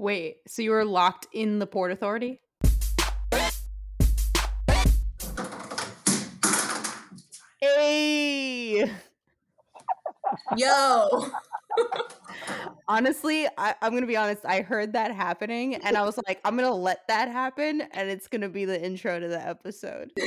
Wait, so you were locked in the Port Authority? Hey! Yo. Honestly, I, I'm gonna be honest. I heard that happening, and I was like, I'm gonna let that happen, and it's gonna be the intro to the episode.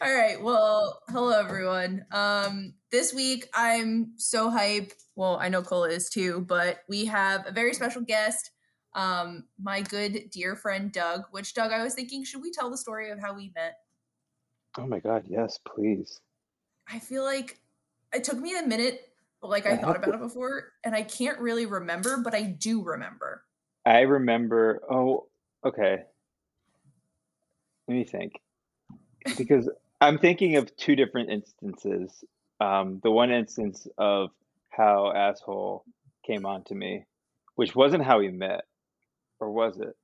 All right. Well, hello everyone. Um, this week I'm so hype. Well, I know Cola is too, but we have a very special guest. Um, my good dear friend Doug. Which Doug, I was thinking, should we tell the story of how we met? Oh my god, yes, please. I feel like it took me a minute, like I thought about it before, and I can't really remember, but I do remember. I remember. Oh, okay. Let me think. Because I'm thinking of two different instances. Um, the one instance of how asshole came on to me, which wasn't how we met, or was it?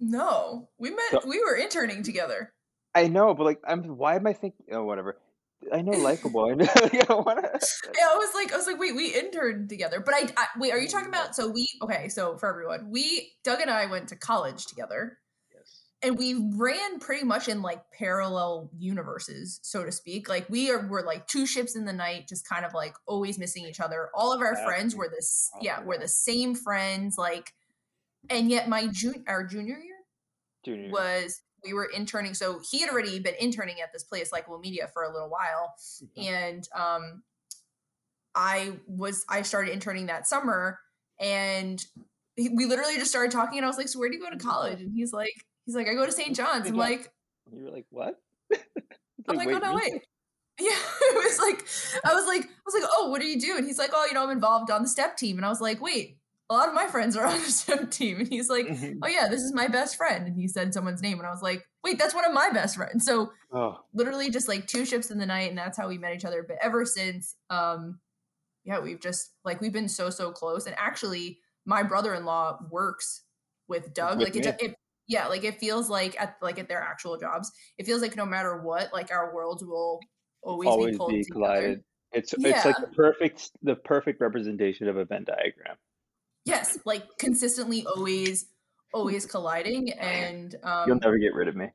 No, we met. So- we were interning together. I know, but like, I'm. Why am I thinking? Oh, whatever. I know likable. I know. like, I wanna, Yeah, I was like, I was like, wait, we interned together. But I, I wait, are you talking about? So we, okay, so for everyone, we, Doug and I went to college together. And we ran pretty much in like parallel universes, so to speak. Like we are, were like two ships in the night, just kind of like always missing each other. All of our friends were this, Oh, yeah, we're the same friends. Like, and yet my jun, our junior year Junior. was we were interning so he had already been interning at this place like media for a little while Mhm. and um i was i started interning that summer and we literally just started talking and i was like so where do you go to college and he's like he's like i go to st john's. I'm like You were like, what? i'm like, oh no wait. Yeah it was like i was like i was like oh what do you do and he's like oh you know i'm involved on the step team. And i was like wait a lot of my friends are on the step team. And he's like too?" oh yeah this is my best friend. And he said someone's name and i was like wait that's one of my best friends. So oh, literally just like two ships in the night and that's how we met each other. But ever since um yeah we've just like we've been so so close. And actually my brother-in-law works with doug. With like it, it yeah like it feels like at like at their actual jobs it feels like no matter what like our worlds will always, be always pulled be collided. It's it's like the perfect the perfect representation of a Venn diagram. yes like consistently always always colliding and um You'll never get rid of me.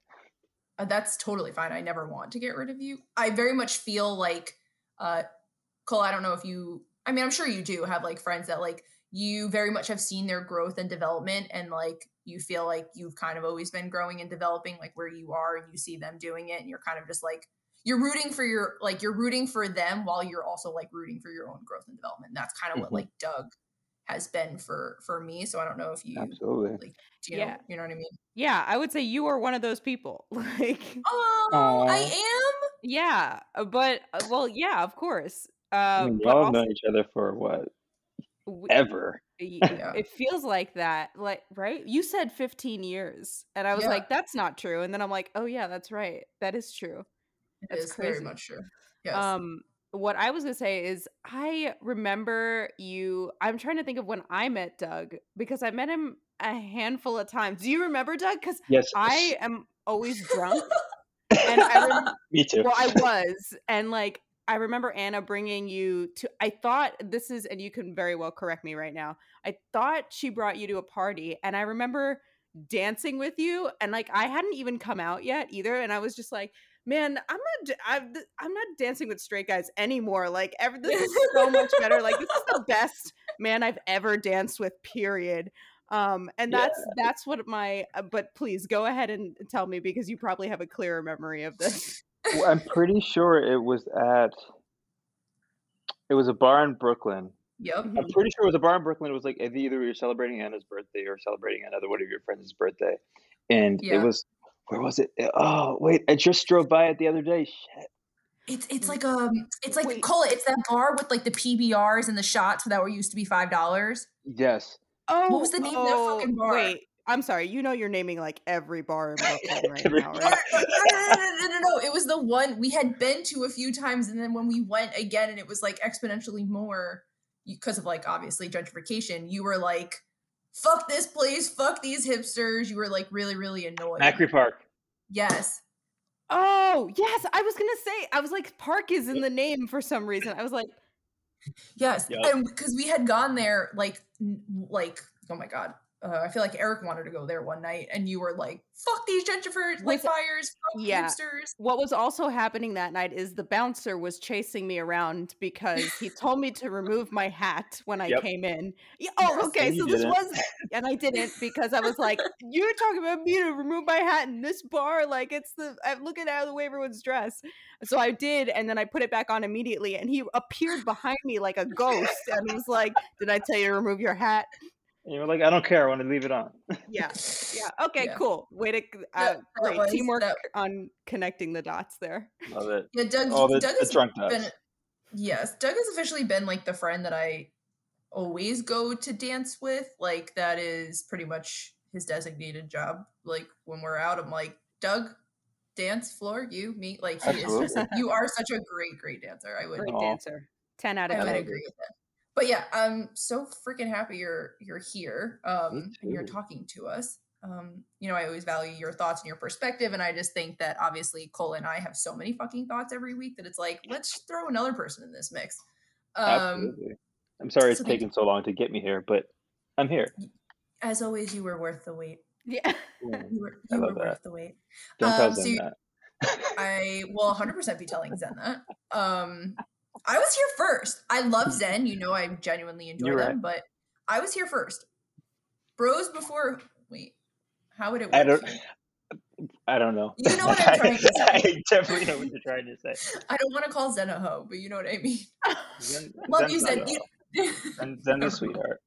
Uh, that's totally fine. I never want to get rid of you. I very much feel like, uh, Cole, I don't know if you, I mean, I'm sure you do have like friends that like you very much have seen their growth and development and like you feel like you've kind of always been growing and developing like where you are and you see them doing it and you're kind of just like, you're rooting for your, like, you're rooting for them while you're also like rooting for your own growth and development. That's kind of what Mhm. like Doug has been for, for me. So I don't know if you, Absolutely. like, do you know, Yeah. you know what I mean? Yeah, I would say you are one of those people. Like, Oh, Aw. I am. yeah, uh, but uh, well, yeah, of course. Uh, I mean, but y'all also, known each other for what we- ever. Yeah. it feels like that like right you said 15 years and i was Yeah. like that's not true and then i'm like oh yeah that's right that is true That's is very much true. Yes. um what i was gonna say is i remember you i'm trying to think of when i met doug because i met him a handful of times do you remember doug because Yes. i am always drunk and I rem- Me too. well i was and like i remember anna bringing you to i thought this is and you can very well correct me right now i thought she brought you to a party and i remember dancing with you and like i hadn't even come out yet either and i was just like man i'm not I'm, I'm not dancing with straight guys anymore like ever this is so much better like this is the best man i've ever danced with period um and Yeah. that's that's what my uh, but please go ahead and tell me because you probably have a clearer memory of this Well, I'm pretty sure it was at. It was a bar in Brooklyn. yep. I'm pretty sure it was a bar in Brooklyn. It was like either you're celebrating Anna's birthday or celebrating another one of your friends' birthday, and Yeah. it was where was it? Oh wait, I just drove by it the other day. Shit. It's it's like um it's like Wait. Cole, it's that bar with like the PBRs and the shots that were used to be five dollars. Yes. Oh, what was the name of that fucking bar? Wait, I'm sorry. You know you're naming like every bar in Brooklyn right now, No, right? no, no, no, no, no, no, no. It was the one we had been to a few times, and then when we went again, and it was like exponentially more because of like obviously gentrification. You were like, "Fuck this place, fuck these hipsters." You were like really, really annoyed. Macri Park. Yes. Oh, yes. I was gonna say. I was like, Park is in the name for some reason. I was like, Yes, Yep. and because we had gone there, like, like, oh my god, uh, I feel like Eric wanted to go there one night, and you were like, "Fuck these gentrifiers, like Was- fires, Yeah. hipsters." What was also happening that night is the bouncer was chasing me around because he told me to remove my hat when I Yep. came in. Yeah, oh, Yes. okay. So this was, and I didn't because I was like, "You're talking about me to remove my hat in this bar? Like it's the I'm looking out of the way everyone's dressed." So I did, and then I put it back on immediately, and he appeared behind me like a ghost, and was like, "Did I tell you to remove your hat?" And you were like, I don't care. I want to leave it on. Yeah, yeah. Okay, Yeah. cool. Way to uh, that great was- teamwork that- on connecting the dots there. Love it. Yeah, Doug. Oh, the, Doug the has drunk does. been. Yes, Doug has officially been like the friend that I always go to dance with. Like that is pretty much his designated job. Like when we're out, I'm like, Doug, dance floor, you, me. Like he is just. You are such a great, great dancer. I would. Great Aw. dancer. Ten out I of would ten. agree with that. But yeah, I'm so freaking happy you're you're here. Um, and you're talking to us. Um, you know, I always value your thoughts and your perspective, and I just think that obviously Cole and I have so many fucking thoughts every week that it's like, let's throw another person in this mix. Um, Absolutely. I'm sorry it's so taken so long to get me here, but I'm here. as always, you were worth the wait. Yeah. Yeah. You were I you were love that. worth the wait. Don't tell Um, so you- that. I will 100% be telling Zen that. Um, I was here first. I love hmm. Zen. You know, I genuinely enjoy You're them, but I was here first. Bros before. Wait, how would it work? I don't. I don't know. You know what I'm trying to say. I definitely know what you're trying to say. I don't want to call Zen a hoe, but you know what I mean. Zen, Love you, Zen's Zen. not a- You- Zen, Zen's a sweetheart.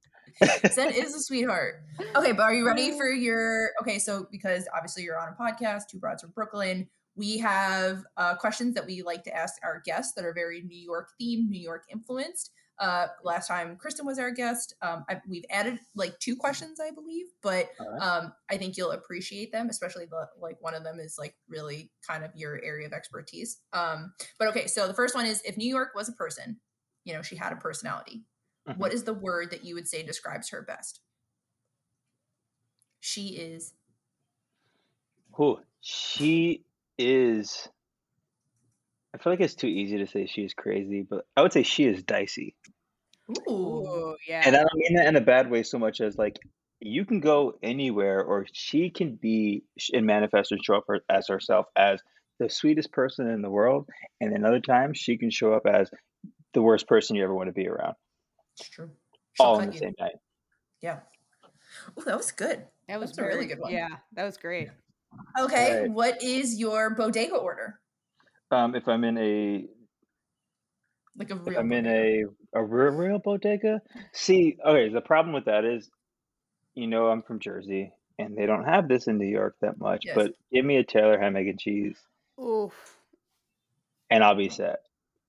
Zen is a sweetheart. Okay, but are you ready for your? Okay, so because obviously you're on a podcast, Two Broads from Brooklyn, we have uh, questions that we like to ask our guests that are very New York themed, New York influenced. Uh, last time Kristen was our guest, um, I, we've added like two questions, I believe, but Alright. um, I think you'll appreciate them, especially the like one of them is like really kind of your area of expertise. Um, but okay, so the first one is if New York was a person, you know, she had a personality. Mhm. What is the word that you would say describes her best? She is. Who she is. I feel like it's too easy to say she is crazy, but I would say she is dicey. Ooh. Ooh, yeah. And I don't mean that in a bad way so much as like you can go anywhere or she can be sh- and manifest and show up her, as herself as the sweetest person in the world. And another time she can show up as the worst person you ever want to be around. It's true. She'll all in the you. same night. Yeah. Ooh, that was good. that was that's a really good one. Yeah, that was great. Okay. Right. What is your bodega order? Um, if I'm in a Like a if real. I'm in a a real, real bodega, see, okay, the problem with that is, you know, I'm from Jersey and they don't have this in New York that much. Yes. But give me a Taylor ham, egg, and cheese, Oof. and I'll be set.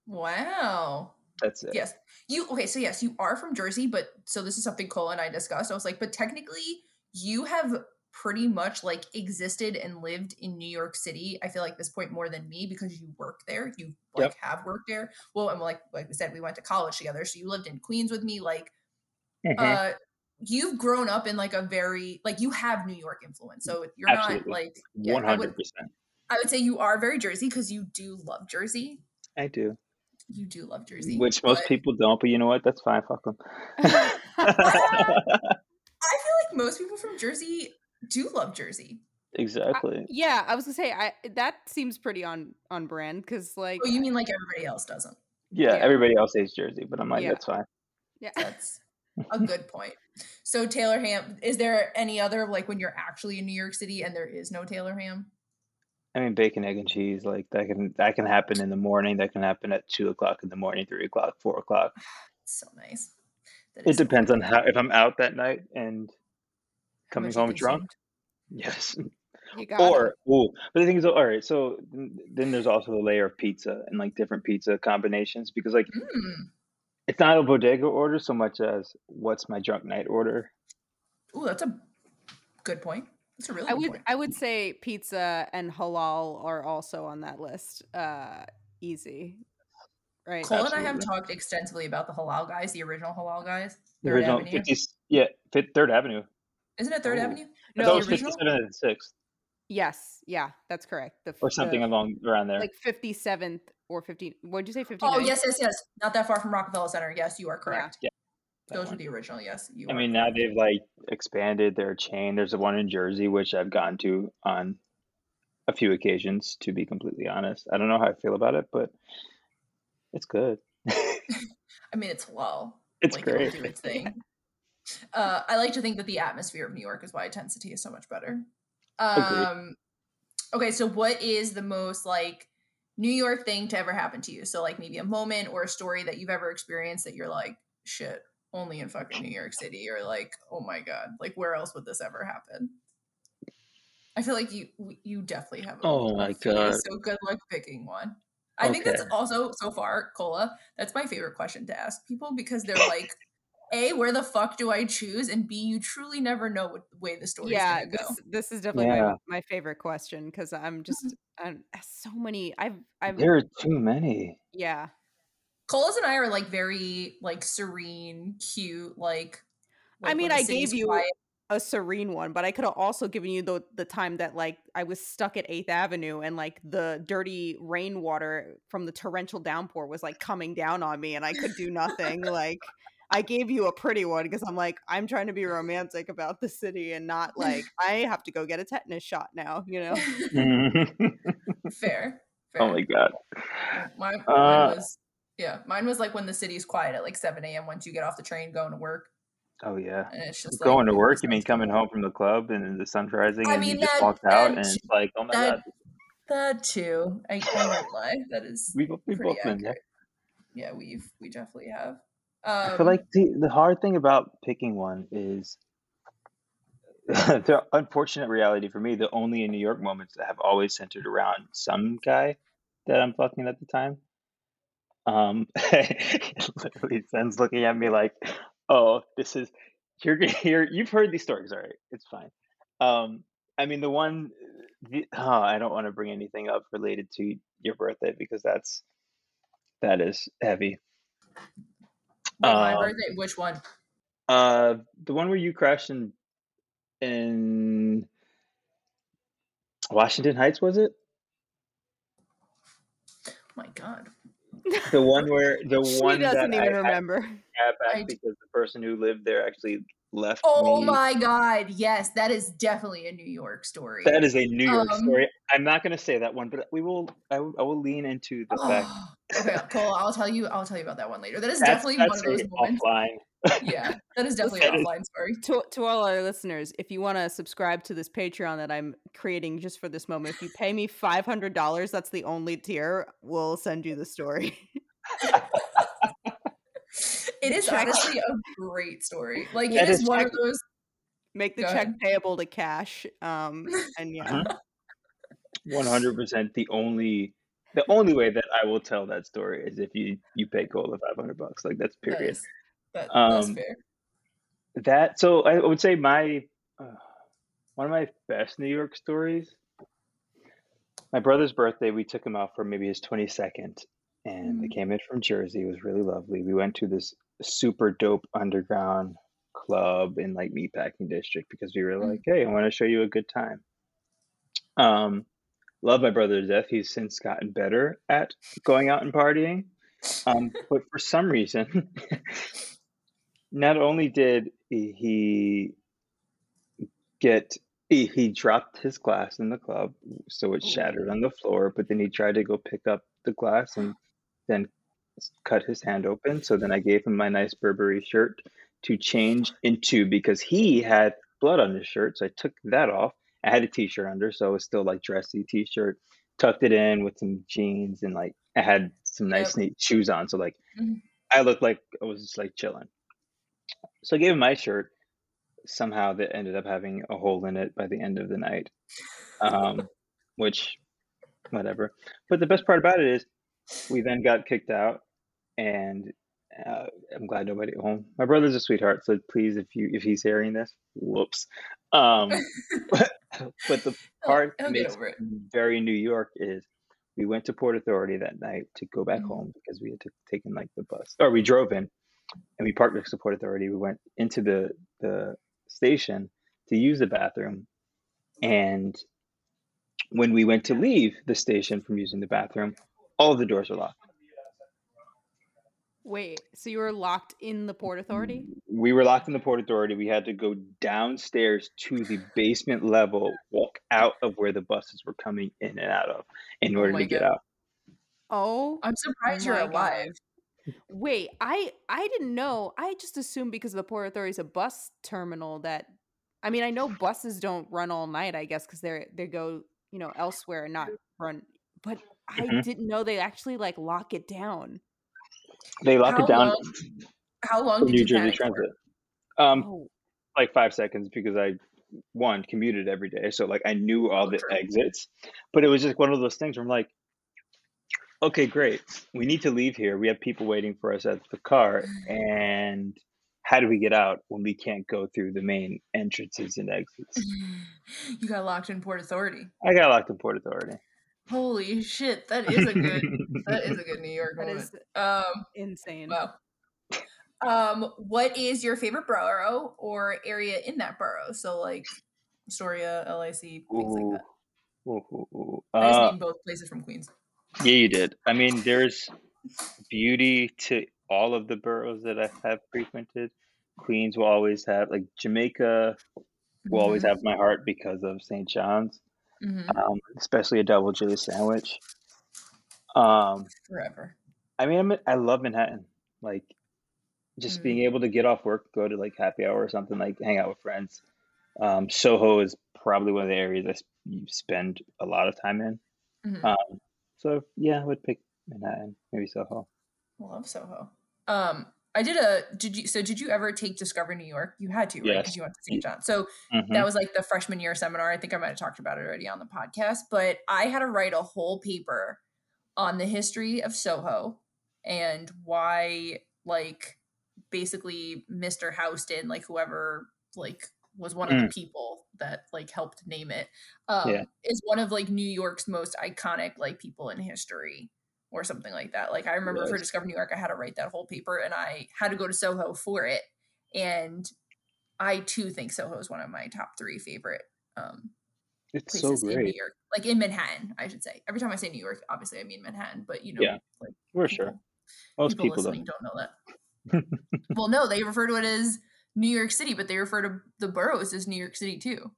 Wow. That's it. Yes. You okay, so yes, you are from Jersey, but so this is something Cole and I discussed. I was like, but technically you have pretty much like existed and lived in New York City. I feel like this point more than me because you work there. You like Yep. have worked there. Well, and like like we said, we went to college together. So you lived in Queens with me. Like Mhm. uh you've grown up in like a very like you have New York influence. So you're Absolutely. not like would hundred percent. I would say you are very Jersey because you do love Jersey. I do, You do love Jersey. which most people don't. But you know what? That's fine. Fuck them. I feel like most people from Jersey do love Jersey. exactly. yeah, I was gonna say I that seems pretty on on brand because like Oh, you mean like everybody else doesn't? Yeah, yeah. everybody else says Jersey, but I'm like, Yeah. that's fine. yeah. That's a good point. So Taylor Ham, is there any other like when you're actually in New York City and there is no Taylor Ham? I mean, bacon, egg, and cheese, like that can that can happen in the morning. That can happen at two o'clock in the morning, three o'clock, four o'clock. So nice. It It is so depends on how if I'm out that night and coming home drunk. consumed. Yes. You got Or ooh, but the thing is, all right. So then there's also the layer of pizza and like different pizza combinations because like Mm. it's not a bodega order so much as what's my drunk night order. Ooh, that's a good point. That's a really I good would point. I would say pizza and halal are also on that list. Uh easy. Right. Cole and I have talked extensively about the halal guys, the original halal guys. The Third original Avenue. 50, yeah, Third Avenue. Isn't it Third Ooh. Avenue? I No, thought it the was original? 57 and 6th Yes, yeah, that's correct. The, or something the, along around there. like 57th or 15. What did you say? 15. Oh yes, yes, yes. Not that far from Rockefeller Center. Yes, you are correct. Yeah. Those were the original. Yes, you. I are mean, now they've like expanded their chain. There's a one in Jersey, which I've gone to on a few occasions, to be completely honest. I don't know how I feel about it, but it's good. I mean, it's low. It's like great. it'll do its thing. Uh, I like to think that the atmosphere of New York is why intensity is so much better. Um, okay, so what is the most like New York thing to ever happen to you? So like maybe a moment or a story that you've ever experienced that you're like, shit, only in fucking New York City, or like, oh my god, like where else would this ever happen? I feel like you you definitely have. A, Oh my God. So good luck picking one. I think that's also so far, Cola. That's my favorite question to ask people because they're like, a, where the fuck do I choose? And B, you truly never know what way the story. yeah, gonna go. this this is definitely Yeah. my, my favorite question because I'm just mm-hmm. I'm so many. I've I've There are too many. yeah. Colas and I are like very like serene, cute, like. I mean, I gave you quiet. a serene one, but I could have also given you the the time that like I was stuck at Eighth Avenue and like the dirty rainwater from the torrential downpour was like coming down on me and I could do nothing. like I gave you a pretty one because I'm like I'm trying to be romantic about the city and not like I have to go get a tetanus shot now. You know. fair. fair. oh my god. Mine, Uh, was yeah, mine was like when the city's quiet at like seven a.m. once you get off the train going to work, Oh yeah. and it's just Going like, to work, this you mean coming home from the club and the sun's rising I and you just walked out that and it's like, oh my that- god, That too, I, I won't lie. That is we both we pretty both been there. Yeah, we've we definitely have. I Um, feel like the the hard thing about picking one is the unfortunate reality for me. The only in New York moments that have always centered around some guy that I'm fucking at the time. Um, literally, Zen's looking at me like, "Oh, this is you're hear. You've heard these stories, all right? It's fine." Um, I mean, the one, the, oh, I don't want to bring anything up related to your birthday because that's that is heavy. Wait, my um, birthday. Which one? Uh, the one where you crashed in in Washington Heights, was it? Oh my god. The one where the she one that doesn't I even had remember. I because the person who lived there actually left Oh me. my god. Yes, that is definitely a New York story. That is a New York Um, story. I'm not going to say that one, but we will. I, will- I will lean into the fact Oh, okay, Cole. I'll tell you. I'll tell you about that one later. That is that's definitely one of those a moments. offline. Yeah, that is definitely That an is- offline story. to, to all our listeners, if you want to subscribe to this Patreon that I'm creating just for this moment, if you pay me five hundred dollars, that's the only tier. We'll send you the story. It is Check. honestly a great story. Like That it is is one check- of those. Make the Go check ahead. payable to cash. Um, and yeah, Mhm. One hundred percent. The only the only way that I will tell that story is if you you pay Cola five hundred bucks. Like that's period. is, that, that's Um, fair. That so I would say my uh, one of my best New York stories. My brother's birthday, we took him out for maybe his twenty second, and they Mhm. came in from Jersey. It was really lovely. We went to this super dope underground club in like meatpacking district because we were Mm. like, hey, I want to show you a good time. Um, love my brother to death. He's since gotten better at going out and partying. Um, but for some reason, not only did he get he, he dropped his glass in the club, so it shattered on the floor, but then he tried to go pick up the glass and then cut his hand open. So then I gave him my nice Burberry shirt to change into because he had blood on his shirt. So I took that off. I had a t-shirt under, so it was still like dressy t-shirt, tucked it in with some jeans and like I had some nice Yep. neat shoes on. So like Mhm. I looked like I was just like chilling. So I gave him my shirt. Somehow that ended up having a hole in it by the end of the night. Um, which whatever. But the best part about it is we then got kicked out and uh, I'm glad nobody at home. My brother's a sweetheart, so please if you if he's hearing this, whoops. Um, but, but the part get makes very New York is we went to Port Authority that night to go back Mhm. home because we had to taken like the bus or we drove in and we parked next to Port Authority. We went into the the station to use the bathroom, and when we went to leave the station from using the bathroom, All of the doors were locked. Wait, so you were locked in the Port Authority? We were locked in the Port Authority. We had to go downstairs to the basement level, walk out of where the buses were coming in and out of in Oh order my to get out. Oh, I'm surprised you're my God. alive. wait, I I didn't know. I just assumed because the Port Authority is a bus terminal that I mean, I know buses don't run all night, I guess, because they're they go, you know, elsewhere and not run. But I Mhm. didn't know they actually like lock it down. They lock How it down long? How long did New you Jersey? Transit. Um, Oh, like five seconds because I one commuted every day, so like I knew all the true. exits. But it was just one of those things where I'm like, okay, great, we need to leave here. We have people waiting for us at the car, and how do we get out when we can't go through the main entrances and exits? You got locked in Port Authority. I got locked in Port Authority. Holy shit, that is a good that is a good New York that moment. is Um insane. wow. Um, what is your favorite borough or area in that borough? So like Astoria, LIC, things like that. ooh, ooh, ooh. I just Uh, named both places from Queens. yeah, you did. I mean, there's beauty to all of the boroughs that I have frequented. Queens will always have like Jamaica will always have my heart because of St. John's, hmm um, especially a double J sandwich. Um, Forever. I mean, I'm, I love Manhattan. Like, just being able to get off work, go to like happy hour or something, like hang out with friends. Um, Soho is probably one of the areas I spend a lot of time in. Mhm. Um, so yeah, I would pick Manhattan, maybe Soho. Love Soho. Um, I did a. Did you? So did you ever take Discover New York? You had to, right? Because Yes. you went to St. John. So Mhm. that was like the freshman year seminar. I think I might have talked about it already on the podcast, but I had to write a whole paper on the history of Soho and why, like, basically Mr. Houston, like whoever, like, was one of the people that like helped name it, um, Yeah. is one of like New York's most iconic like people in history or something like that. Like I remember for Discover New York, I had to write that whole paper and I had to go to Soho for it. And I too think Soho is one of my top three favorite um, It's so places in New great York, like in Manhattan, I should say. Every time I say New York, obviously I mean Manhattan, but you know, Yeah. like for people, sure. Most people, people listening don't. don't know that. well, no, they refer to it as New York City, but they refer to the boroughs as New York City too.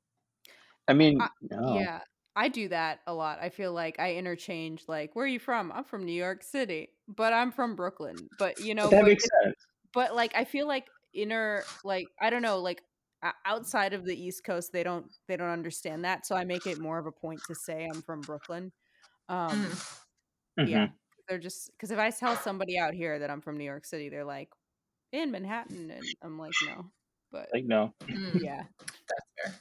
I mean, I- no. Yeah, I do that a lot. I feel like I interchange like, "Where are you from?" I'm from New York City, but I'm from Brooklyn. But you know, But that but makes sense. but like I feel like inner like I don't know like outside of the East Coast they don't they don't understand that, so I make it more of a point to say I'm from Brooklyn. Um, Mm. yeah, Mhm. they're just because if I tell somebody out here that I'm from New York City, they're like in Manhattan, and I'm like no, but Like no. Yeah, That's fair.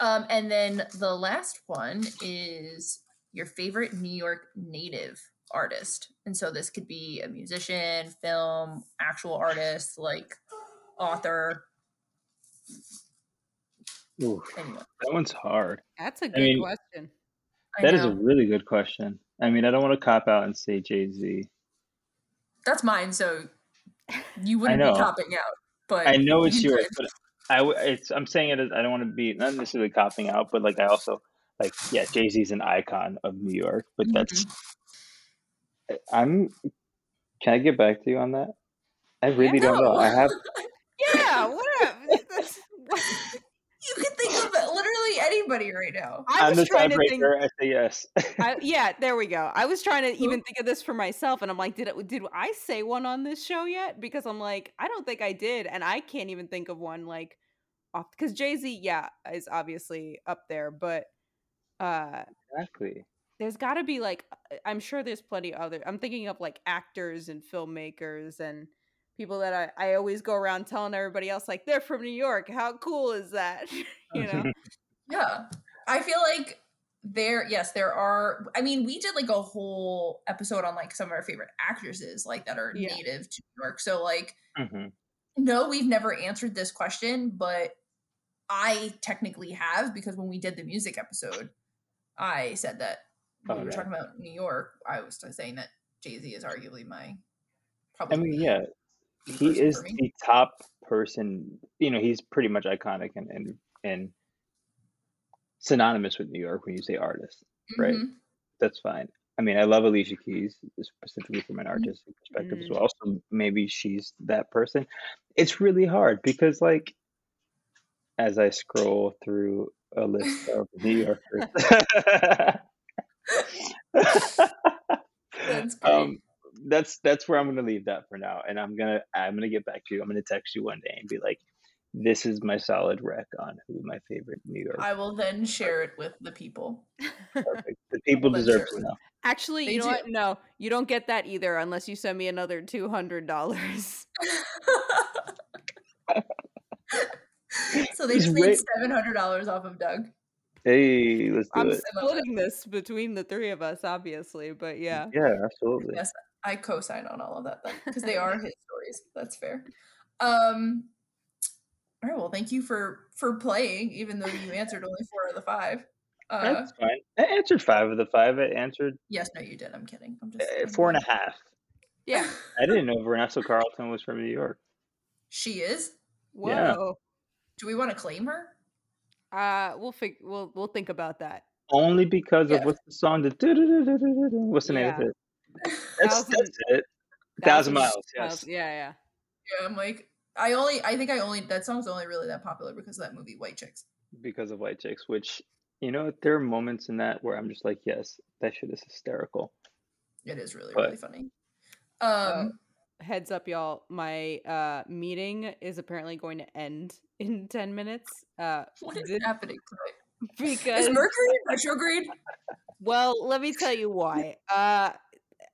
Um, and then the last one is your favorite New York native artist. And so this could be a musician, film, actual artist, like author, Oof, anyone. that one's hard. that's a good mean, question. That is a really good question. I mean, I don't want to cop out and say Jay Z. That's mine, so you wouldn't be copping out. But I know it's you yours, but I it's I'm saying it as I don't want to be not necessarily copping out, but like I also like yeah, Jay Z's an icon of New York, but that's Mm-hmm. I'm. Can I get back to you on that? I really don't know. I have Yeah, what? That's- what- You could think of literally anybody right now. I on the was trying to think. I say yes. I, yeah, there we go. I was trying to even think of this for myself, and I'm like, did it, did I say one on this show yet? Because I'm like, I don't think I did, and I can't even think of one like off because Jay Z, yeah, is obviously up there, but uh, exactly. there's got to be like, uh, I'm sure there's plenty other. I'm thinking of like actors and filmmakers and people that I, I always go around telling everybody else like they're from New York. How cool is that? you know? Yeah. I feel like there, yes, there are. I mean, we did like a whole episode on like some of our favorite actresses, like that are Yeah. native to New York. So, like, hmm no, we've never answered this question, but I technically have because when we did the music episode, I said that when we were Okay. talking about New York, I was saying that Jay Z is arguably my probably I mean, yeah, he is the top person. You know, he's pretty much iconic and and and synonymous with New York when you say artist. right? Mhm. That's fine. I mean, I love Alicia Keys specifically from an Mhm. artistic perspective as Mhm. well. So maybe she's that person. It's really hard because, like, as I scroll through a list of New Yorkers, That's great. um, that's that's where I'm gonna leave that for now, and I'm gonna I'm gonna get back to you. I'm gonna text you one day and be like, "This is my solid rec on who my favorite New York." I will then share it with the people. Perfect. The people deserve to it. know. Actually, They you know do. what? No, you don't get that either unless you send me another two hundred dollars. so they Just just made wait. seven hundred dollars off of Doug. Hey, let's do I'm it. I love it. splitting this between the three of us, obviously, but yeah. Yeah, absolutely. Yes, I co-sign on all of that because they are his stories. That's fair. Um, all right. Well, thank you for for playing, even though you answered only four of the five. Uh, That's fine. I answered five of the five. I answered yes, no, you did. I'm kidding. I'm just uh, I'm four and a kidding. half. Yeah. I didn't know Vanessa Carlton was from New York. She is. Yeah. Whoa. Do we want to claim her? Uh we'll fig- we'll we'll think about that. Only because Yeah. of what's the song? The what's the name of it? That's, Thousand- that's it. Thousand miles. Yes. Yeah, yeah. Yeah, I'm like, I only, I think I only that song's only really that popular because of that movie, White Chicks. Because of White Chicks, which you know, there are moments in that where I'm just like, yes, that shit is hysterical. It is really, But- really funny. Um, Heads up, y'all. My uh meeting is apparently going to end in ten minutes. Uh what is did- happening tonight? because Is Mercury retrograde? Well, let me tell you why. Uh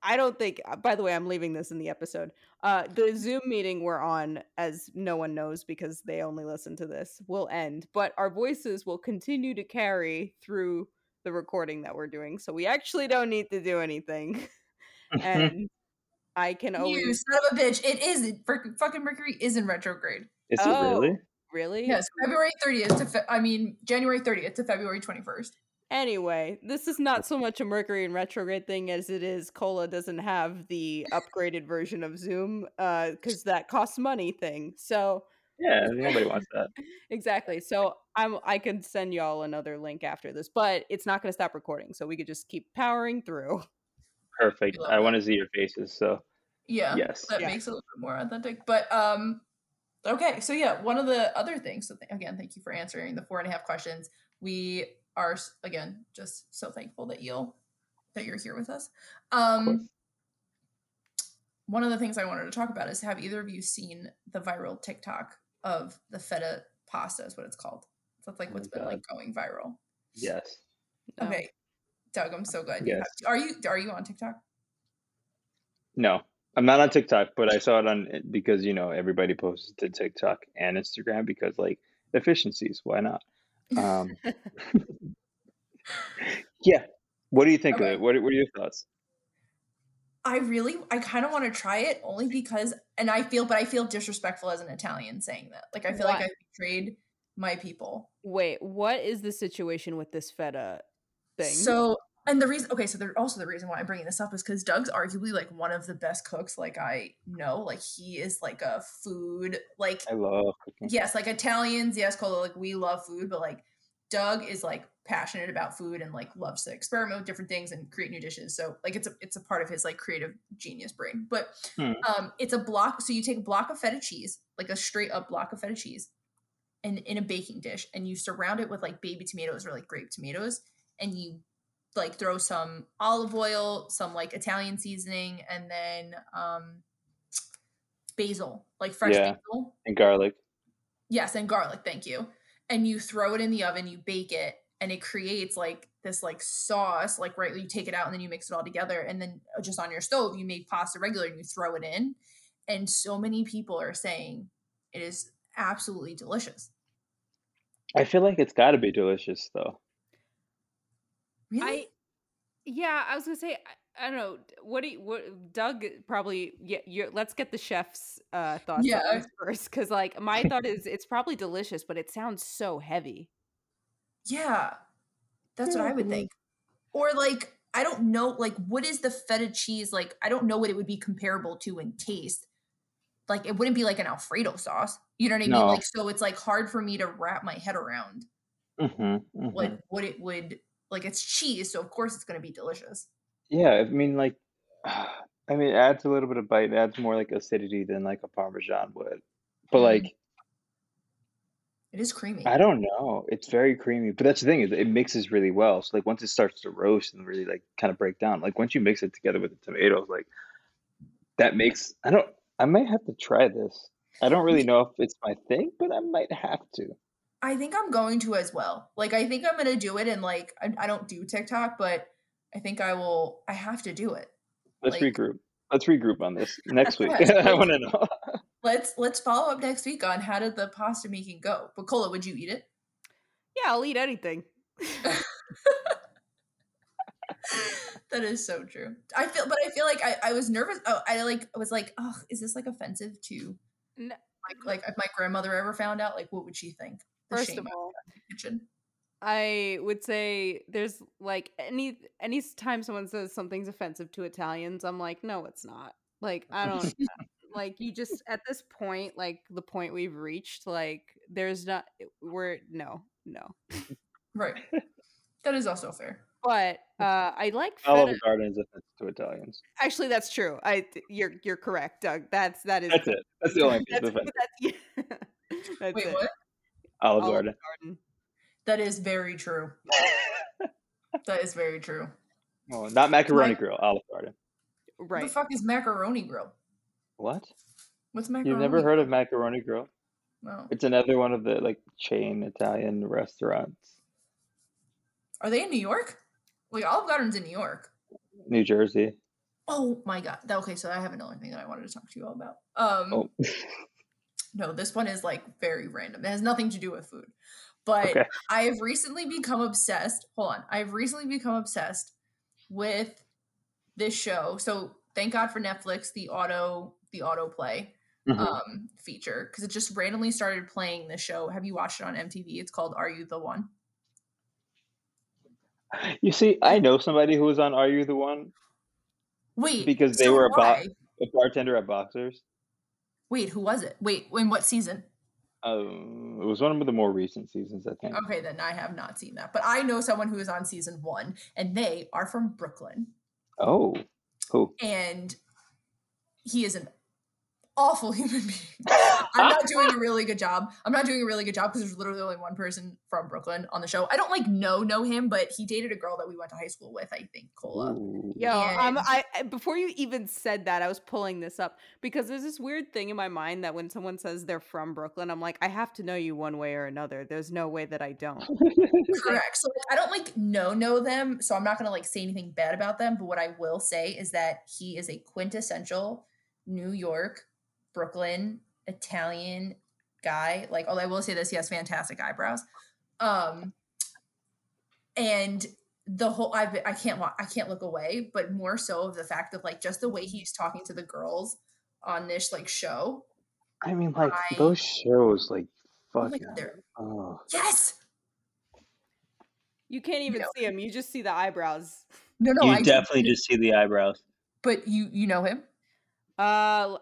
I don't think by the way, I'm leaving this in the episode. Uh the Zoom meeting we're on, as no one knows because they only listen to this, will end, but our voices will continue to carry through the recording that we're doing. So we actually don't need to do anything. and I can You always son of a bitch! It is frick- fucking Mercury is in retrograde. is Oh. it really? really Yes, February 30th to fe- I mean January 30th to February 21st. Anyway, this is not so much a Mercury and retrograde thing as it is Cola doesn't have the upgraded version of Zoom uh cuz that costs money thing. So Yeah, nobody wants that. exactly. So I'm I can send y'all another link after this, but it's not going to stop recording. So we could just keep powering through. Perfect. love I want to see your faces. So Yeah. yes. that Yeah. makes it a little bit more authentic. But um, okay, so yeah, one of the other things. So th- again, thank you for answering the four and a half questions. We are again just so thankful that you'll that you're here with us. Um, one of the things I wanted to talk about is have either of you seen the viral TikTok of the feta pasta? Is what it's called. So that's like Oh what's my been like going viral. Yes. No. Okay, Doug, I'm so glad you Yes. have. Are you are you on TikTok? No, I'm not on TikTok, but I saw it on because you know everybody posts to TikTok and Instagram because like efficiencies. Why not? Um, yeah. What do you think Okay. of it? What, what are your thoughts? I really, I kind of want to try it only because, and I feel, but I feel disrespectful as an Italian saying that. Like, I feel like I betrayed my people. Wait, what is the situation with this feta thing? So, and the reason, okay, so there also the reason why I'm bringing this up is because Doug's arguably like one of the best cooks, like I know. Like, he is like a food, like, I love cooking. yes, like Italians, yes, Cola, like we love food, but like Doug is like passionate about food and like loves to experiment with different things and create new dishes. So like it's a it's a part of his like creative genius brain. But Hmm. um it's a block so you take a block of feta cheese, like a straight up block of feta cheese, and in a baking dish, and you surround it with like baby tomatoes or like grape tomatoes, and you like throw some olive oil, some like Italian seasoning, and then um basil, like fresh Yeah. basil. And garlic. Yes, and garlic, thank you. And you throw it in the oven, you bake it, and it creates like this like sauce, like right, you take it out and then you mix it all together. And then uh, just on your stove, you make pasta regular and you throw it in. And so many people are saying it is absolutely delicious. I feel like it's got to be delicious though. Really? I yeah, I was gonna say I, I don't know. What do you, what Doug probably yeah. You're, let's get the chef's uh, thoughts Yeah. first, because like my thought is it's probably delicious, but it sounds so heavy. yeah. That's what I would think. Or like, I don't know, like, what is the feta cheese? Like, I don't know what it would be comparable to in taste. Like, it wouldn't be like an Alfredo sauce. You know what I mean? No. Like, so it's like hard for me to wrap my head around. hmm what what it would like it's cheese so of course it's going to be delicious Yeah, I mean, like, I mean, it adds a little bit of bite. It adds more like acidity than like a Parmesan would. But Mm. like, It is creamy. I don't know. It's very creamy. But that's the thing is it mixes really well. So like once it starts to roast and really like kind of break down, like once you mix it together with the tomatoes, like that makes I don't I might have to try this. I don't really know if it's my thing, but I might have to. I think I'm going to as well. Like I think I'm gonna do it and like I, I don't do TikTok, but I think I will I have to do it. Let's Like- regroup. Let's regroup on this next week. I want to know. Let's let's follow up next week on how did the pasta making go. But Cola, would you eat it? Yeah, I'll eat anything. that is so true. I feel but I feel like I, I was nervous. Oh, I like I was like, oh, is this like offensive to No. like like if my grandmother ever found out, like what would she think? The First of all, had in the kitchen. I would say there's like any any time someone says something's offensive to Italians, I'm like, no, it's not. Like I don't like you just at this point, like the point we've reached, like there's not we're no, no. Right. that is also fair. But uh I like Olive feta. Garden is offensive to Italians. Actually, that's true. I you're you're correct, Doug. That's that is That's it. That's the only thing That's, that's that's, yeah. that's Wait, it. what? Olive Olive Garden. Garden. That is very true. That is very true. Oh, not macaroni Like- grill. Olive Garden. Right. What the fuck is macaroni grill? What? What's macaroni? You've never heard of macaroni grill? No. It's another one of the like chain Italian restaurants. Are they in New York? Like Olive Garden's in New York. New Jersey. Oh my god. Okay, so I have another thing that I wanted to talk to you all about. Um Oh, no, this one is like very random. It has nothing to do with food. But okay. I have recently become obsessed. Hold on. I have recently become obsessed with this show. So thank God for Netflix, the auto the autoplay Mhm. um feature because it just randomly started playing the show. Have you watched it on MTV? It's called Are You the One? You see, I know somebody who was on Are You the One Wait, because they so were a, bo- a bartender at Boxers. Wait, who was it? Wait, in what season? Um, it was one of the more recent seasons, I think. Okay, then I have not seen that. But I know someone who is on season one, and they are from Brooklyn. Oh, who? And he is an awful human being. I'm not doing a really good job. I'm not doing a really good job because there's literally only one person from Brooklyn on the show. I don't like know know him, but he dated a girl that we went to high school with. I think Cola. Ooh. Yo, um, And- I I- before you even said that, I was pulling this up because there's this weird thing in my mind that when someone says they're from Brooklyn, I'm like, I have to know you one way or another. There's no way that I don't. Correct. So like, I don't like know know them, so I'm not gonna like say anything bad about them. But what I will say is that he is a quintessential New York, Brooklyn, Italian guy. Like, although I will say this, he has fantastic eyebrows. Um, and the whole I I can't I can't look away, but more so of the fact of like just the way he's talking to the girls on this like show. I mean, like I- those shows, like Oh fucking. god, Oh, yes. You can't even know. see him. You just see the eyebrows. No, no, you I definitely just see the eyebrows. But you you know him. Uh, l-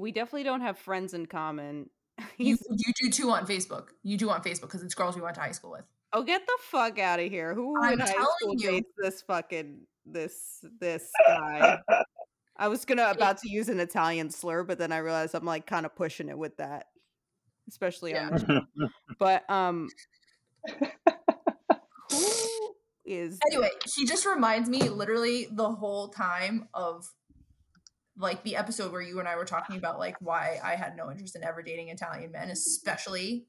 we definitely don't have friends in common. You, you do too on Facebook. You do on Facebook because it's girls we went to high school with. oh, get the fuck out of here! Who I'm in high telling school you. dates this fucking this this guy? I was gonna about to use an Italian slur, but then I realized I'm like kind of pushing it with that, especially on Yeah. the. But um, who is Anyway, he just reminds me literally the whole time of like the episode where you and I were talking about like why I had no interest in ever dating Italian men, especially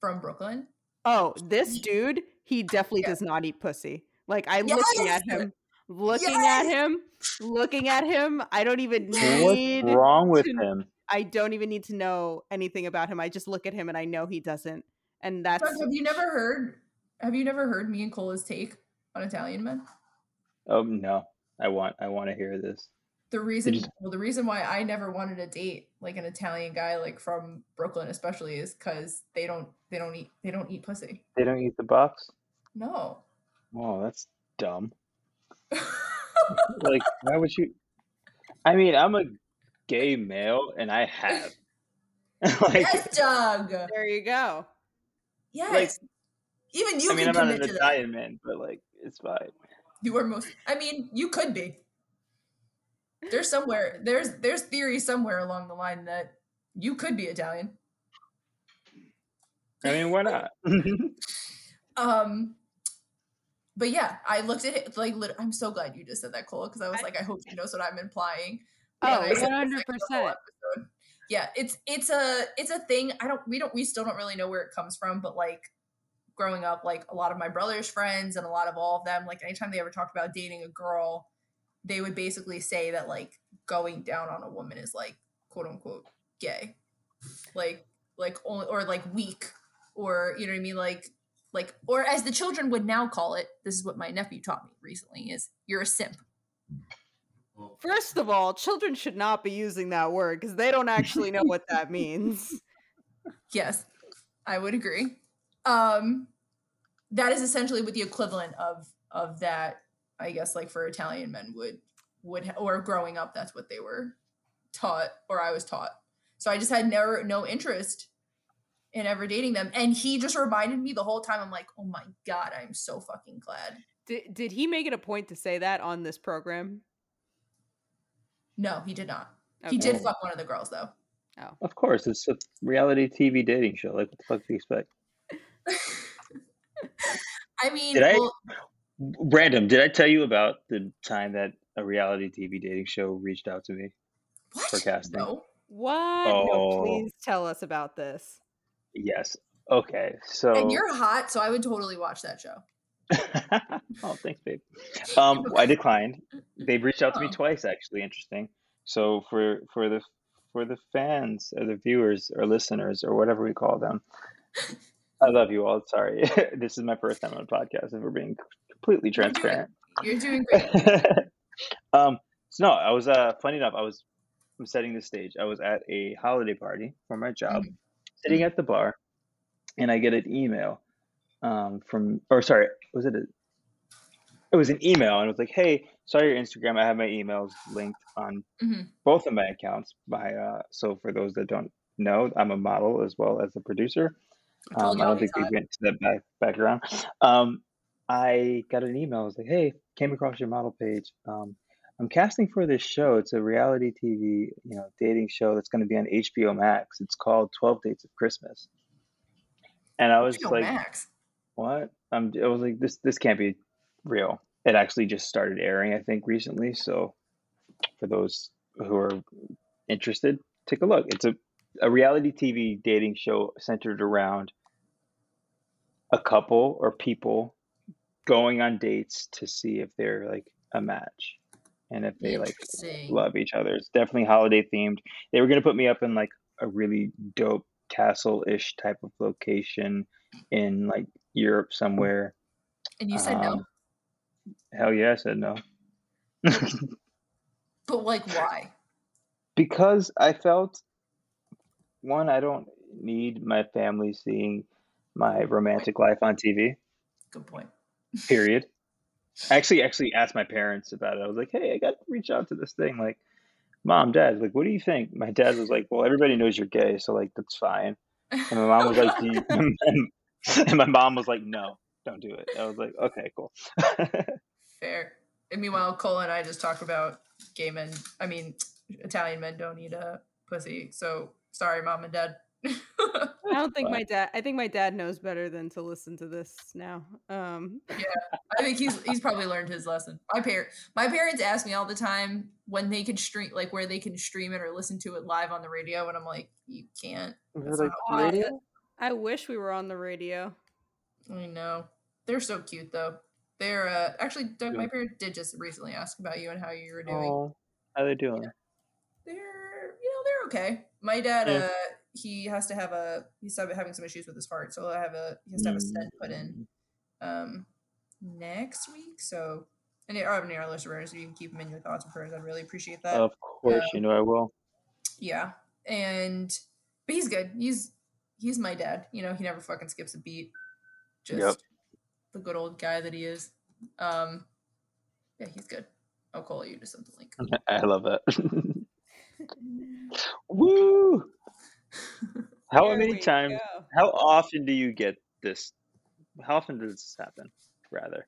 from Brooklyn. Oh, this dude, he definitely Yeah. does not eat pussy. Like I looking at him, looking at him, looking at him. I don't even need What's need wrong with to- him? I don't even need to know anything about him. I just look at him and I know he doesn't. And that's Doug, have you never heard have you never heard me and Cola's take on Italian men? Oh no, I want, I want to hear this. The reason just- well the reason why I never wanted to date like an Italian guy like from Brooklyn especially is cuz they don't they don't eat they don't eat pussy. They don't eat the box. No. Oh, that's dumb. Like, why would you? I mean, I'm a gay male, and I have. like, yes, Doug. there you go. Yes. Even you I mean, can I'm not commit an to that. Italian man, but like, it's fine. You are most. I mean, you could be. There's somewhere. There's there's theory somewhere along the line that you could be Italian. I mean, why not? Um, but yeah, I looked at it like lit- I'm so glad you just said that, Cole, because I was like, I hope he knows what I'm implying. Oh, I said this, 100%. like, the whole episode. Yeah, it's it's a it's a thing. I don't we don't we still don't really know where it comes from, but like growing up, like a lot of my brother's friends and a lot of all of them, like anytime they ever talked about dating a girl, they would basically say that like going down on a woman is like quote unquote gay. Like like only or like weak or you know what I mean? Like like or as the children would now call it, this is what my nephew taught me recently, is you're a simp. First of all, children should not be using that word because they don't actually know what that means. Yes, I would agree. Um, that is essentially what the equivalent of of that, I guess, like for Italian men would would ha- or growing up, that's what they were taught, or I was taught. So I just had never no interest in ever dating them, and he just reminded me the whole time. I'm like, oh my god, I'm so fucking glad. Did, did he make it a point to say that on this program? No, he did not. He did fuck one of the girls though. Oh. Of course, it's a reality TV dating show. Like, what the fuck do you expect? I mean, Did I- well, Random, did I tell you about the time that a reality TV dating show reached out to me? what? for casting. No. What? No, Oh. please tell us about this. Yes. Okay. So. And you're hot, so I would totally watch that show. oh, thanks, babe. Um, I declined. They've reached out to me Oh. twice, actually. Interesting. So for for the for the fans or the viewers or listeners or whatever we call them, I love you all. Sorry, this is my first time on a podcast, and we're being completely transparent. You're doing great. um, so no, I was uh funny enough. I was I'm setting the stage. I was at a holiday party for my job, Mhm. sitting at the bar, and I get an email um from or sorry, was it a it was an email and it was like, hey, saw your Instagram. I have my emails linked on Mhm. both of my accounts. My uh, so for those that don't know, I'm a model as well as a producer. I Um, I don't think we went to that back, background. Um, I got an email. I was like, "Hey, came across your model page. Um, I'm casting for this show. It's a reality TV, you know, dating show that's going to be on HBO Max. It's called Twelve Dates of Christmas." And I was HBO like, Max. "What?" Um, I was like, "This this can't be real." It actually just started airing, I think, recently. So, for those who are interested, take a look. It's a a reality TV dating show centered around a couple or people going on dates to see if they're like a match and if they like love each other. It's definitely holiday themed. They were gonna put me up in like a really dope castle ish type of location in like Europe somewhere. And you said no. Um, Hell yeah, I said no. But like why? because I felt one, I don't need my family seeing my romantic life on TV. Good point. Period. I actually actually asked my parents about it. I was like, "Hey, I got to reach out to this thing. Like, mom, dad, like, what do you think?" My dad was like, "Well, everybody knows you're gay, so like that's fine." And my mom was like, do and my mom was like, "No, don't do it." I was like, "Okay, cool." Fair. And meanwhile, Cole and I just talk about gay men. I mean, Italian men don't eat a pussy. So sorry, mom and dad. I don't think Wow. my dad. I think my dad knows better than to listen to this now. Um, yeah, I think he's he's probably learned his lesson. My parent my parents ask me all the time when they can stream like where they can stream it or listen to it live on the radio, and I'm like, you can't. That's not how we do it. I wish we were on the radio. I know. They're so cute though. They're uh actually Doug, my parents did just recently ask about you and how you were doing. Oh, how they doing? They're you know, they're okay. My dad Yeah. uh he has to have a he's having some issues with his heart, so I have a he has to have a stent put in um next week. So and any of our listeners, you can keep them in your thoughts and prayers. I'd really appreciate that. Of course, you know I will. Yeah. And but he's good. He's he's my dad. You know, he never fucking skips a beat. Just Yep. the good old guy that he is. Um yeah, he's good. I'll call you to something like I love it. Woo! How Here many we times? go. How often do you get this? How often does this happen? Rather,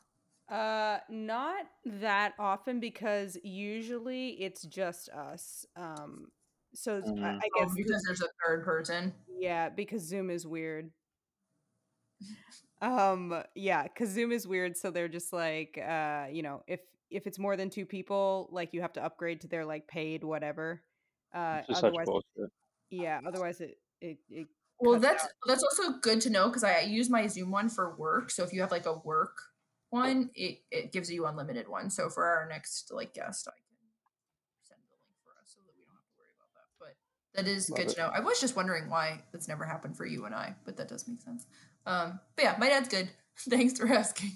Uh, not that often because usually it's just us. Um, so I, Mm, I Oh, guess the- because there's a third person. yeah, because Zoom is weird. Um, yeah, because Zoom is weird, so they're just like, uh, you know, if if it's more than two people, like you have to upgrade to their like paid whatever. Uh, it's just such otherwise, bullshit. Yeah, otherwise it it, it Well, that's out. that's also good to know because I use my Zoom one for work. So if you have like a work one, it it gives you unlimited one. So for our next like guest, I can send the link for us so that we don't have to worry about that. But that is Love good it. to know. I was just wondering why that's never happened for you and I, but that does make sense. Um, but yeah, my dad's good. Thanks for asking.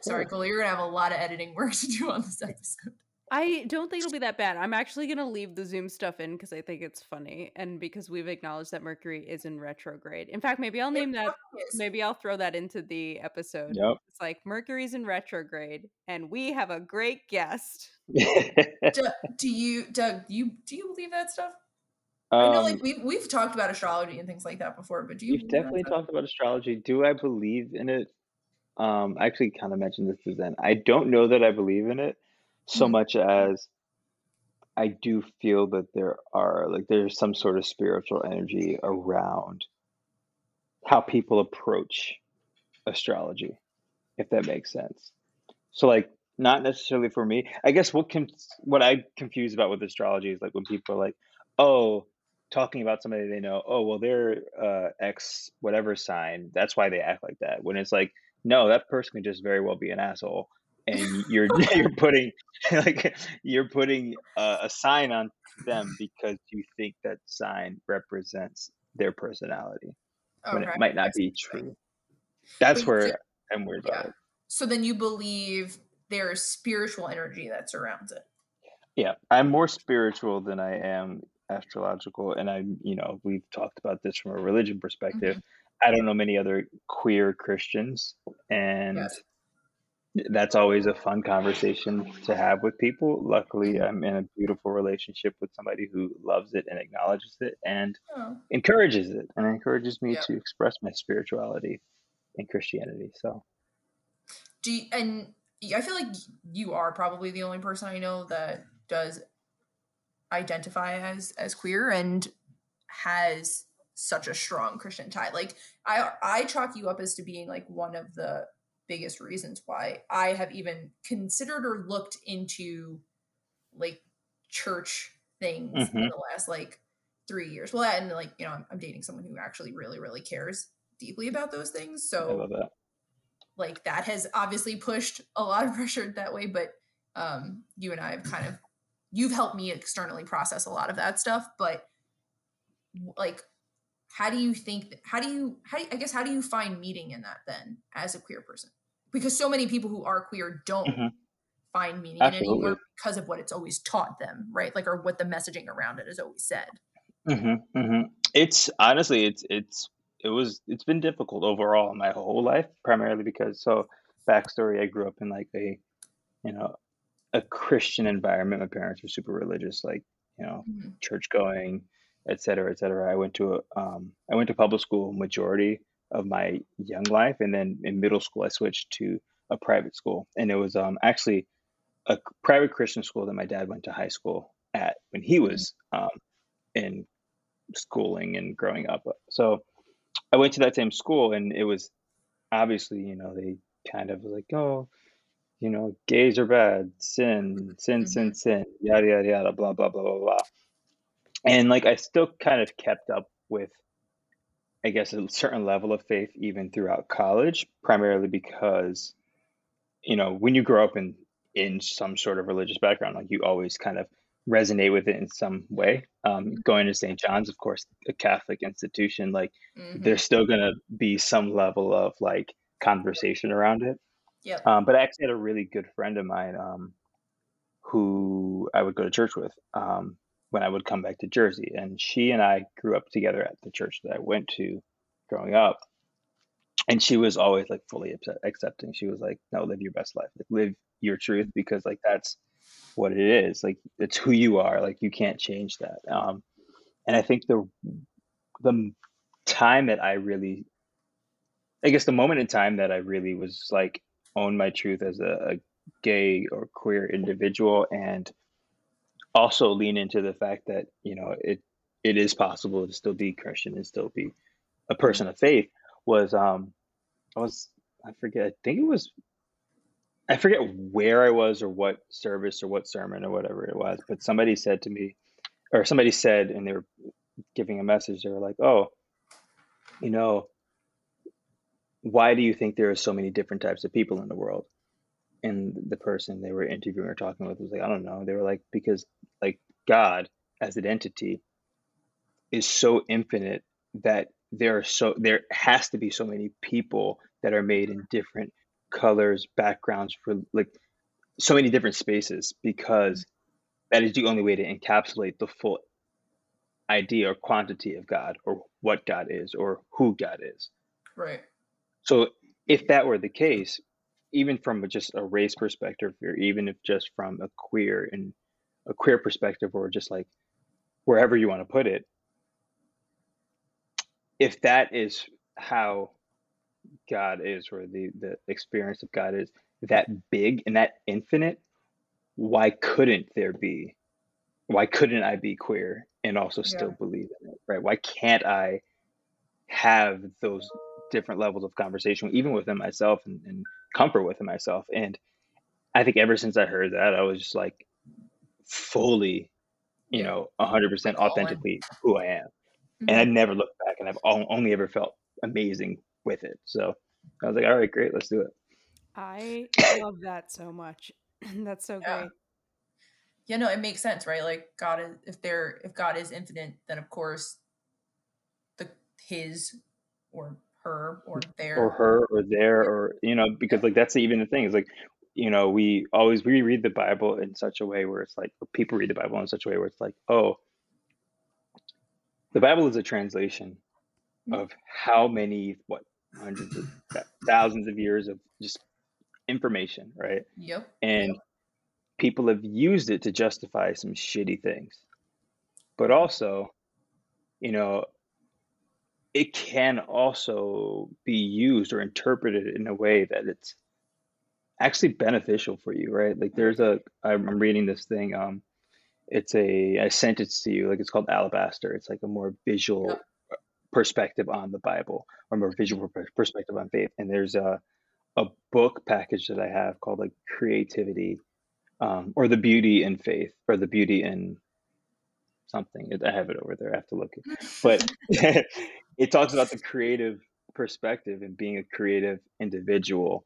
Sorry, Cool. Cole, you're gonna have a lot of editing work to do on this episode. I don't think it'll be that bad. I'm actually gonna leave the Zoom stuff in because I think it's funny, and because we've acknowledged that Mercury is in retrograde. In fact, maybe I'll name that. Maybe I'll throw that into the episode. Yep. It's like Mercury's in retrograde, and we have a great guest. Do, do you, Doug? Do you do you believe that stuff? I know, um, like we we've talked about astrology and things like that before, but do you? we've definitely talked about astrology. Do I believe in it? Um, I actually kind of mentioned this to Zen. I don't know that I believe in it so Mhm. much as I do feel that there are like there's some sort of spiritual energy around how people approach astrology, if that makes sense. So like not necessarily for me. I guess what can what I'm confused about with astrology is like when people are like, oh, talking about somebody they know, oh well they're uh X whatever sign, that's why they act like that. When it's like, no, that person could just very well be an asshole. And you're you're putting like you're putting a, a sign on them because you think that sign represents their personality when it might not be what you're saying. true. That's But where I'm worried about it. So then you believe there's spiritual energy that surrounds it. Yeah, I'm more spiritual than I am astrological, and I'm, you know, we've talked about this from a religion perspective. hmm I don't know many other queer Christians, and Yes. That's always a fun conversation to have with people. Luckily, I'm in a beautiful relationship with somebody who loves it and acknowledges it and Oh, encourages it, and encourages me to express my spirituality in Christianity. So, Do you, and I feel like you are probably the only person I know that does identify as as queer and has such a strong Christian tie. Like I I chalk you up as to being like one of the biggest reasons why I have even considered or looked into like church things in hmm the last like three years. Well, and like you know, I'm, I'm dating someone who actually really really cares deeply about those things. So that. like that has obviously pushed a lot of pressure that way but um you and i have kind of you've helped me externally process a lot of that stuff but like how do you think how do you how do you, i guess how do you find meaning in that then as a queer person because so many people who are queer don't hmm find meaning in it Absolutely. anymore because of what it's always taught them right like or what the messaging around it has always said hmm hmm It's honestly, it's it's it was it's been difficult overall my whole life, primarily because so backstory, I grew up in like a you know a Christian environment. My parents were super religious, like you know Mhm. church going, et cetera, et cetera. I went to a um I went to public school majority of my young life, and then in middle school I switched to a private school, and it was um actually a private Christian school that my dad went to high school at when he was um in schooling and growing up. So I went to that same school, and it was obviously, you know, they kind of like, oh, you know, gays are bad, sin, sin, Mhm. sin, sin, yada yada yada, blah blah blah blah blah. And like I still kind of kept up with, I guess, a certain level of faith even throughout college, primarily because, you know, when you grow up in in some sort of religious background, like you always kind of resonate with it in some way. Um, going to St. John's, of course, a Catholic institution, like Mhm. there's still gonna be some level of like conversation around it. Yeah. Um, but I actually had a really good friend of mine um, who I would go to church with um, when I would come back to Jersey, and she and I grew up together at the church that I went to growing up. And she was always like fully accepting. She was like, "No, live your best life. Like, live your truth because like that's what it is. Like it's who you are. Like you can't change that." Um, and I think the the time that I really, I guess the moment in time that I really was like own my truth as a, a gay or queer individual and also lean into the fact that you know it it is possible to still be Christian and still be a person of faith was um I was I forget I think it was I forget where I was or what service or what sermon or whatever it was, but somebody said to me or somebody said and they were giving a message, they were like, Oh, you know, why do you think there are so many different types of people in the world? And the person they were interviewing or talking with was like, I don't know. They were like, because like God as an entity is so infinite that there are so there has to be so many people that are made in different colors, backgrounds for like so many different spaces because mm-hmm. that is the only way to encapsulate the full idea or quantity of God or what God is or who God is. Right. So if that were the case, even from just a race perspective, or even if just from a queer and a queer perspective, or just like wherever you want to put it, if that is how God is, or the the experience of God is that big and that infinite, why couldn't there be? Why couldn't I be queer and also still yeah. believe in it? Right? Why can't I have those different levels of conversation, even within myself and, and comfort within myself. And I think ever since I heard that, I was just like fully, you know, 100% authentically who I am. Mm-hmm. And I never looked back and I've only ever felt amazing with it. So I was like, all right, great, let's do it. I love that so much. That's so yeah. great. Yeah, no, it makes sense, right? Like God is if there if God is infinite, then of course the his or her or their or her or their or you know because like that's even the thing is like you know we always we read the bible in such a way where it's like people read the bible in such a way where it's like oh the bible is a translation mm-hmm. of how many what hundreds of thousands of years of just information right yep and yep. people have used it to justify some shitty things but also you know it can also be used or interpreted in a way that it's actually beneficial for you, right? Like there's a I'm reading this thing. Um, it's a I sent it to you. Like it's called Alabaster. It's like a more visual perspective on the Bible or more visual perspective on faith. And there's a a book package that I have called like Creativity, um, or the Beauty in Faith, or the Beauty in something. I have it over there. I have to look it. But it talks about the creative perspective and being a creative individual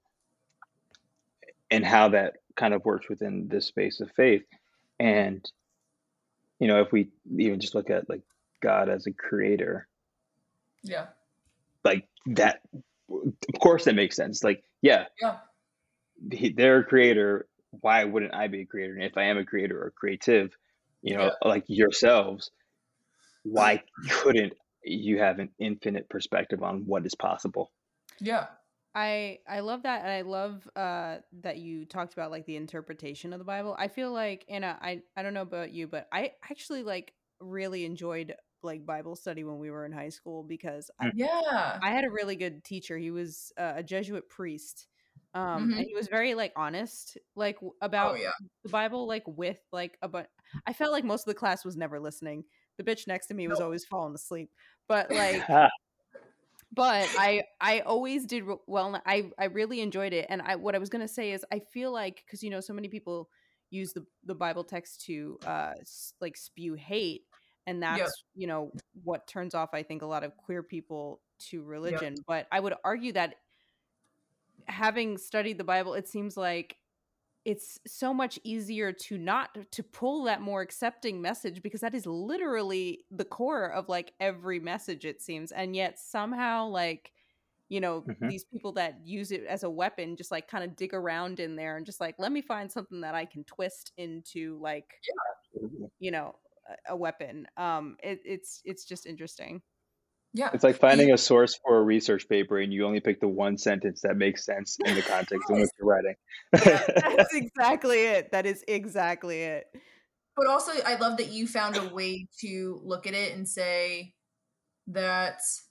and how that kind of works within this space of faith. And, you know, if we even just look at like God as a creator, yeah, like that, of course, that makes sense. Like, yeah, yeah, they're a creator. Why wouldn't I be a creator? And if I am a creator or creative, you know, yeah. like yourselves, why couldn't you have an infinite perspective on what is possible. Yeah. I I love that and I love uh that you talked about like the interpretation of the Bible. I feel like Anna, I I don't know about you, but I actually like really enjoyed like Bible study when we were in high school because I, yeah, I had a really good teacher. He was uh, a Jesuit priest. Um, mm-hmm. and he was very like honest like oh, about oh, yeah. the Bible like with like a but I felt like most of the class was never listening. The bitch next to me was always falling asleep but like but i i always did well i i really enjoyed it and i what i was going to say is i feel like because you know so many people use the the bible text to uh like spew hate and that's yep. you know what turns off i think a lot of queer people to religion yep. but i would argue that having studied the bible it seems like it's so much easier to not to pull that more accepting message because that is literally the core of like every message it seems and yet somehow like you know mm-hmm. these people that use it as a weapon just like kind of dig around in there and just like let me find something that i can twist into like yeah. you know a, a weapon um it, it's it's just interesting yeah. It's like finding a source for a research paper and you only pick the one sentence that makes sense in the context in which you're writing. That's exactly it. That is exactly it. But also, I love that you found a way to look at it and say that's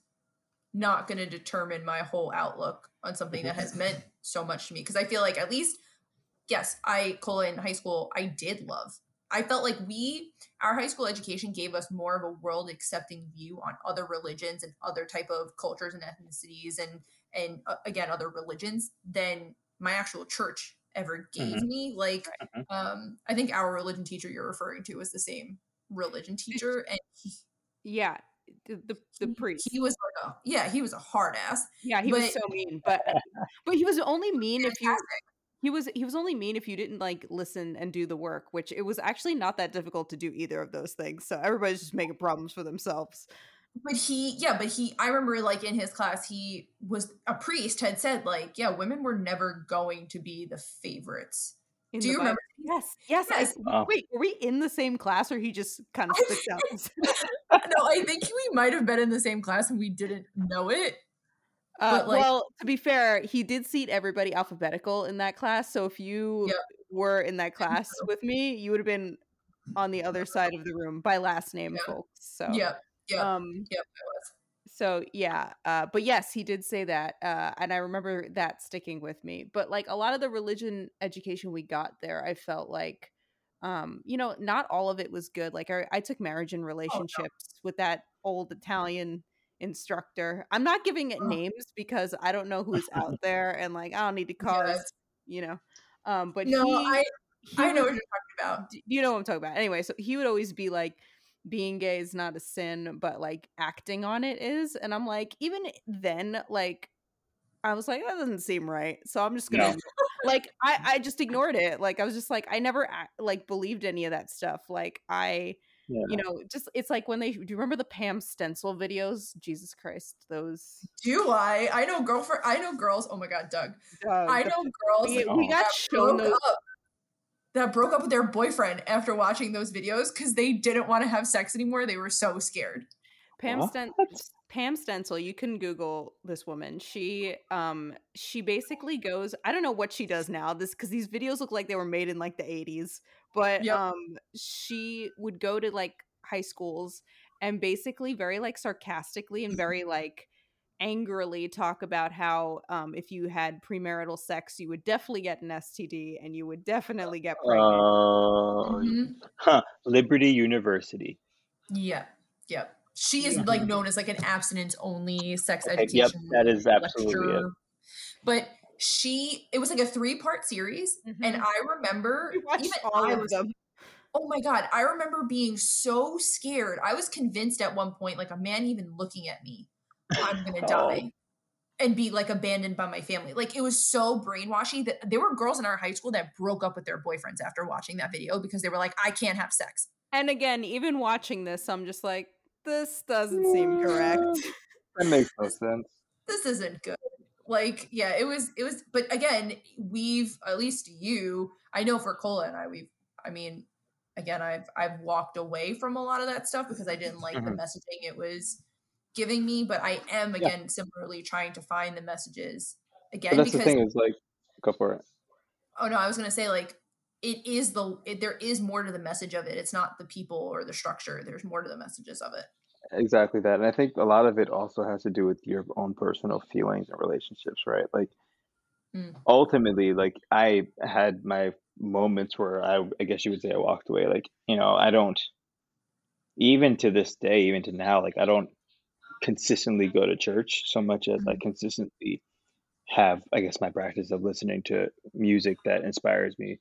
not going to determine my whole outlook on something that has meant so much to me. Because I feel like at least, yes, I Cola in high school, I did love. I felt like we, our high school education gave us more of a world accepting view on other religions and other type of cultures and ethnicities and and uh, again other religions than my actual church ever gave Mhm. me. Like, Mhm. um, I think our religion teacher you're referring to was the same religion teacher, and he, Yeah, the the, the he- priest. he was like a yeah, he was a hard ass. yeah, he was so mean, but but he was only mean if you. He was he was only mean if you didn't like listen and do the work, which it was actually not that difficult to do either of those things. So everybody's just making problems for themselves. But he, yeah, but he, I remember like in his class, he was a priest had said like, yeah, women were never going to be the favorites. in Do the you Bible. remember? Yes, yes. I- Yes. Wow. wait, were we in the same class, or he just kind of sticks out? no, I think we might have been in the same class and we didn't know it. Uh, like- well, to be fair, he did seat everybody alphabetical in that class. So if you Yep. were in that class with me, you would have been on the other side of the room by last name, Yeah. folks. So yeah, yep, um, was. so yeah, uh, but yes, he did say that, uh, and I remember that sticking with me. But like a lot of the religion education we got there, I felt like, um, you know, not all of it was good. Like I, I took marriage and relationships with that old Italian instructor. I'm not giving it Oh. names because I don't know who's out there, and like I don't need to cause, Yes. you know. Um, but No, he, I, he I know was- what you're talking about. you know what I'm talking about. Anyway, so he would always be like, being gay is not a sin, but like acting on it is. And I'm like, even then, like, I was like, that doesn't seem right. So I'm just gonna No. like I I just ignored it. Like I was just like I never like believed any of that stuff. Like I Yeah. you know just it's like when they do you remember the Pam Stenzel videos? Jesus Christ, those. Do I? I know girlfriend. I know girls. Oh my god, Doug. uh, I the- know girls we, we got that shown broke those. up that broke up with their boyfriend after watching those videos because they didn't want to have sex anymore. They were so scared. Pam What? Sten- Pam Stenzel, you can Google this woman. She um she basically goes, I don't know what she does now, this because these videos look like they were made in like the 80s. But Yep. um she would go to like high schools and basically very like sarcastically and very like angrily talk about how um if you had premarital sex you would definitely get an STD and you would definitely get pregnant. Oh, Mhm. huh. Liberty University. Yeah, yeah. She is Yeah. like known as like an abstinence only sex Okay, education. yep, that is absolutely it. But she, it was like a three part series, and Mhm. I remember even all I of them. Oh my god, I remember being so scared. I was convinced at one point, like a man even looking at me, I'm gonna Oh. die and be like abandoned by my family. Like it was so brainwashy that there were girls in our high school that broke up with their boyfriends after watching that video because they were like, I can't have sex. And again, even watching this, I'm just like, this doesn't seem correct. That makes no sense. This isn't good. Like, yeah, it was, it was, but again, we've at least you, I know for Cola and I, we've, I mean, again, I've I've walked away from a lot of that stuff because I didn't like the Mhm. messaging it was giving me, but I am Yeah. again similarly trying to find the messages But again that's the because thing is like, go for it. oh no, I was gonna say like it is the it, there is more to the message of it. It's not the people or the structure. There's more to the messages of it. Exactly that. And I think a lot of it also has to do with your own personal feelings and relationships, right? Like Mm. ultimately, like I had my moments where I I guess you would say I walked away. Like, you know, I don't even to this day, even to now, like I don't consistently go to church so much as I Mhm. consistently have, I guess, my practice of listening to music that inspires me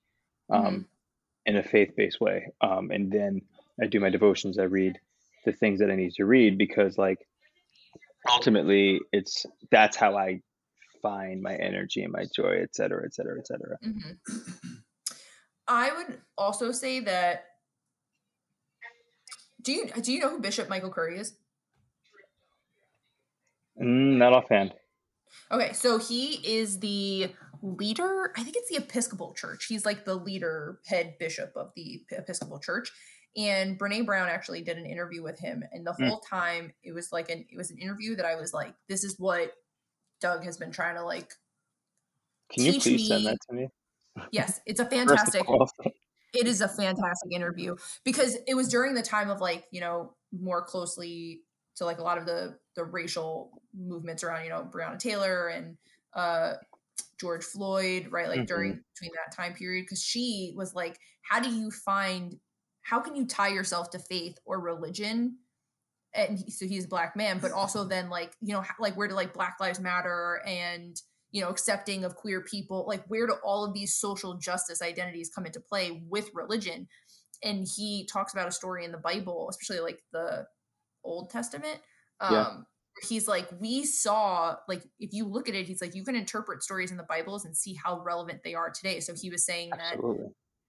um, in a faith-based way. Um, and then I do my devotions. I read the things that I need to read because, like, ultimately, it's that's how I find my energy and my joy, et cetera, et cetera, et cetera. Mhm. I would also say that. Do you do you know who Bishop Michael Curry is? Mm, not offhand. Okay, so he is the leader. I think it's the Episcopal Church. He's like the leader, head bishop of the Episcopal Church. And Brene Brown actually did an interview with him, and the Hmm. whole time it was like an it was an interview that I was like, this is what Doug has been trying to like. Can you Teach please send that to me? Yes, it's a fantastic. it is a fantastic interview because it was during the time of like you know more closely to like a lot of the the racial movements around you know Breonna Taylor and uh, George Floyd, right? Like mm-hmm. during between that time period, because she was like, how do you find how can you tie yourself to faith or religion? And he, so he's a black man, but also then like you know like where do like Black Lives Matter and you know accepting of queer people like where do all of these social justice identities come into play with religion and he talks about a story in the bible especially like the old testament um yeah. he's like we saw like if you look at it he's like you can interpret stories in the bibles and see how relevant they are today so he was saying Absolutely.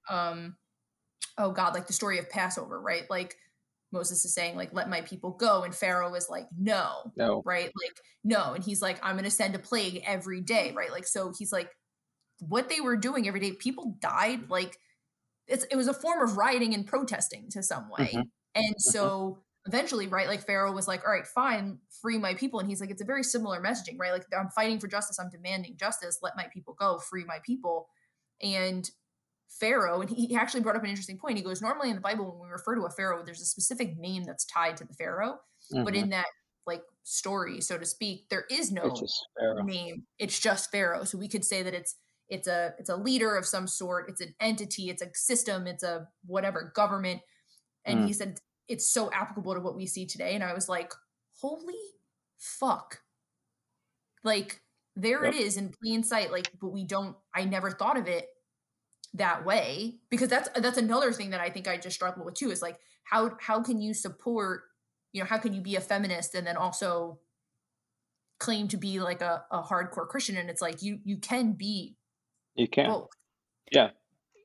that um oh god like the story of passover right like Moses is saying, like, let my people go. And Pharaoh is like, no, no, right? Like, no. And he's like, I'm going to send a plague every day, right? Like, so he's like, what they were doing every day, people died. Like, it's, it was a form of rioting and protesting to some way. Mm-hmm. And mm-hmm. so eventually, right, like Pharaoh was like, all right, fine, free my people. And he's like, it's a very similar messaging, right? Like, I'm fighting for justice, I'm demanding justice, let my people go, free my people. And pharaoh and he actually brought up an interesting point. He goes normally in the bible when we refer to a pharaoh there's a specific name that's tied to the pharaoh mm-hmm. but in that like story so to speak there is no name. It's just pharaoh. So we could say that it's it's a it's a leader of some sort. It's an entity. It's a system. It's a whatever government. And mm. he said it's so applicable to what we see today. And i was like holy fuck. Like there yep. it is in plain sight. Like but we don't i never thought of it that way because that's that's another thing that I think I just struggle with too is like how how can you support you know how can you be a feminist and then also claim to be like a, a hardcore Christian? And it's like you you can be you can. both. yeah.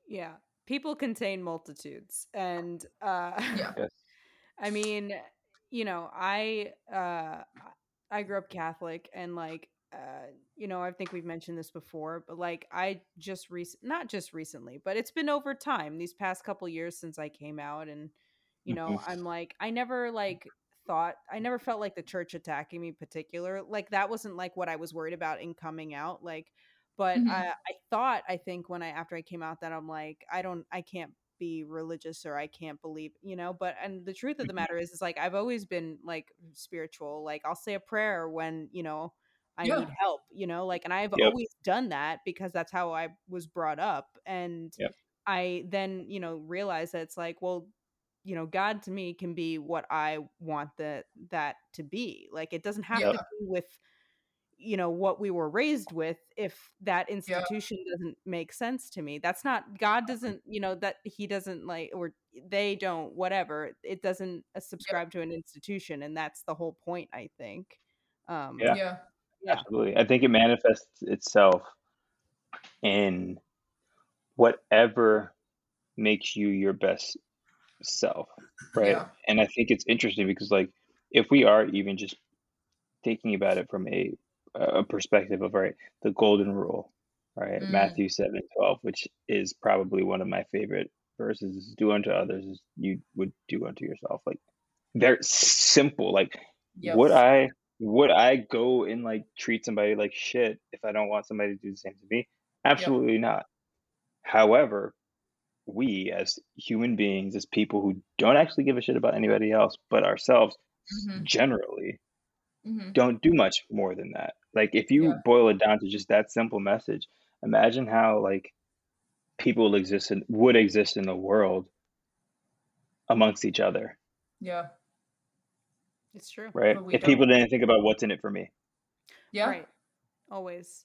Yeah. People contain multitudes. And uh yeah. Yes. I mean you know I uh I grew up Catholic and like uh, you know, I think we've mentioned this before, but like I just recent, not just recently, but it's been over time these past couple years since I came out, and you know, mm-hmm. I'm like, I never like thought, I never felt like the church attacking me particular, like that wasn't like what I was worried about in coming out, like, but mm-hmm. I, I thought, I think when I after I came out that I'm like, I don't, I can't be religious or I can't believe, you know, but and the truth of the mm-hmm. matter is is like I've always been like spiritual. Like I'll say a prayer when, you know, I yeah. need help, you know, like, and I've yep. always done that because that's how I was brought up. And yep. I then, you know, realized that it's like, well, you know, God to me can be what I want the that to be. Like, it doesn't have yeah. to be with, you know, what we were raised with. If that institution yeah. doesn't make sense to me, that's not God. Doesn't you know that He doesn't like or they don't whatever. It doesn't subscribe to an institution, and that's the whole point. I think. Um, yeah. Yeah. Absolutely. I think it manifests itself in whatever makes you your best self, right? Yeah. And I think it's interesting because like if we are even just thinking about it from a a perspective of right, the golden rule, right? Mm. Matthew 7, 12, which is probably one of my favorite verses. Do unto others as you would do unto yourself. Like they're simple. Like yep. would I would I go and like treat somebody like shit if I don't want somebody to do the same to me? Absolutely yep. not. However, we as human beings, as people who don't actually give a shit about anybody else but ourselves, mm-hmm. generally, mm-hmm. don't do much more than that. Like if you yeah. boil it down to just that simple message, imagine how like people exist in, would exist in the world amongst each other. Yeah. It's true. Right. If don't. people didn't think about what's in it for me. Yeah. Right. Always.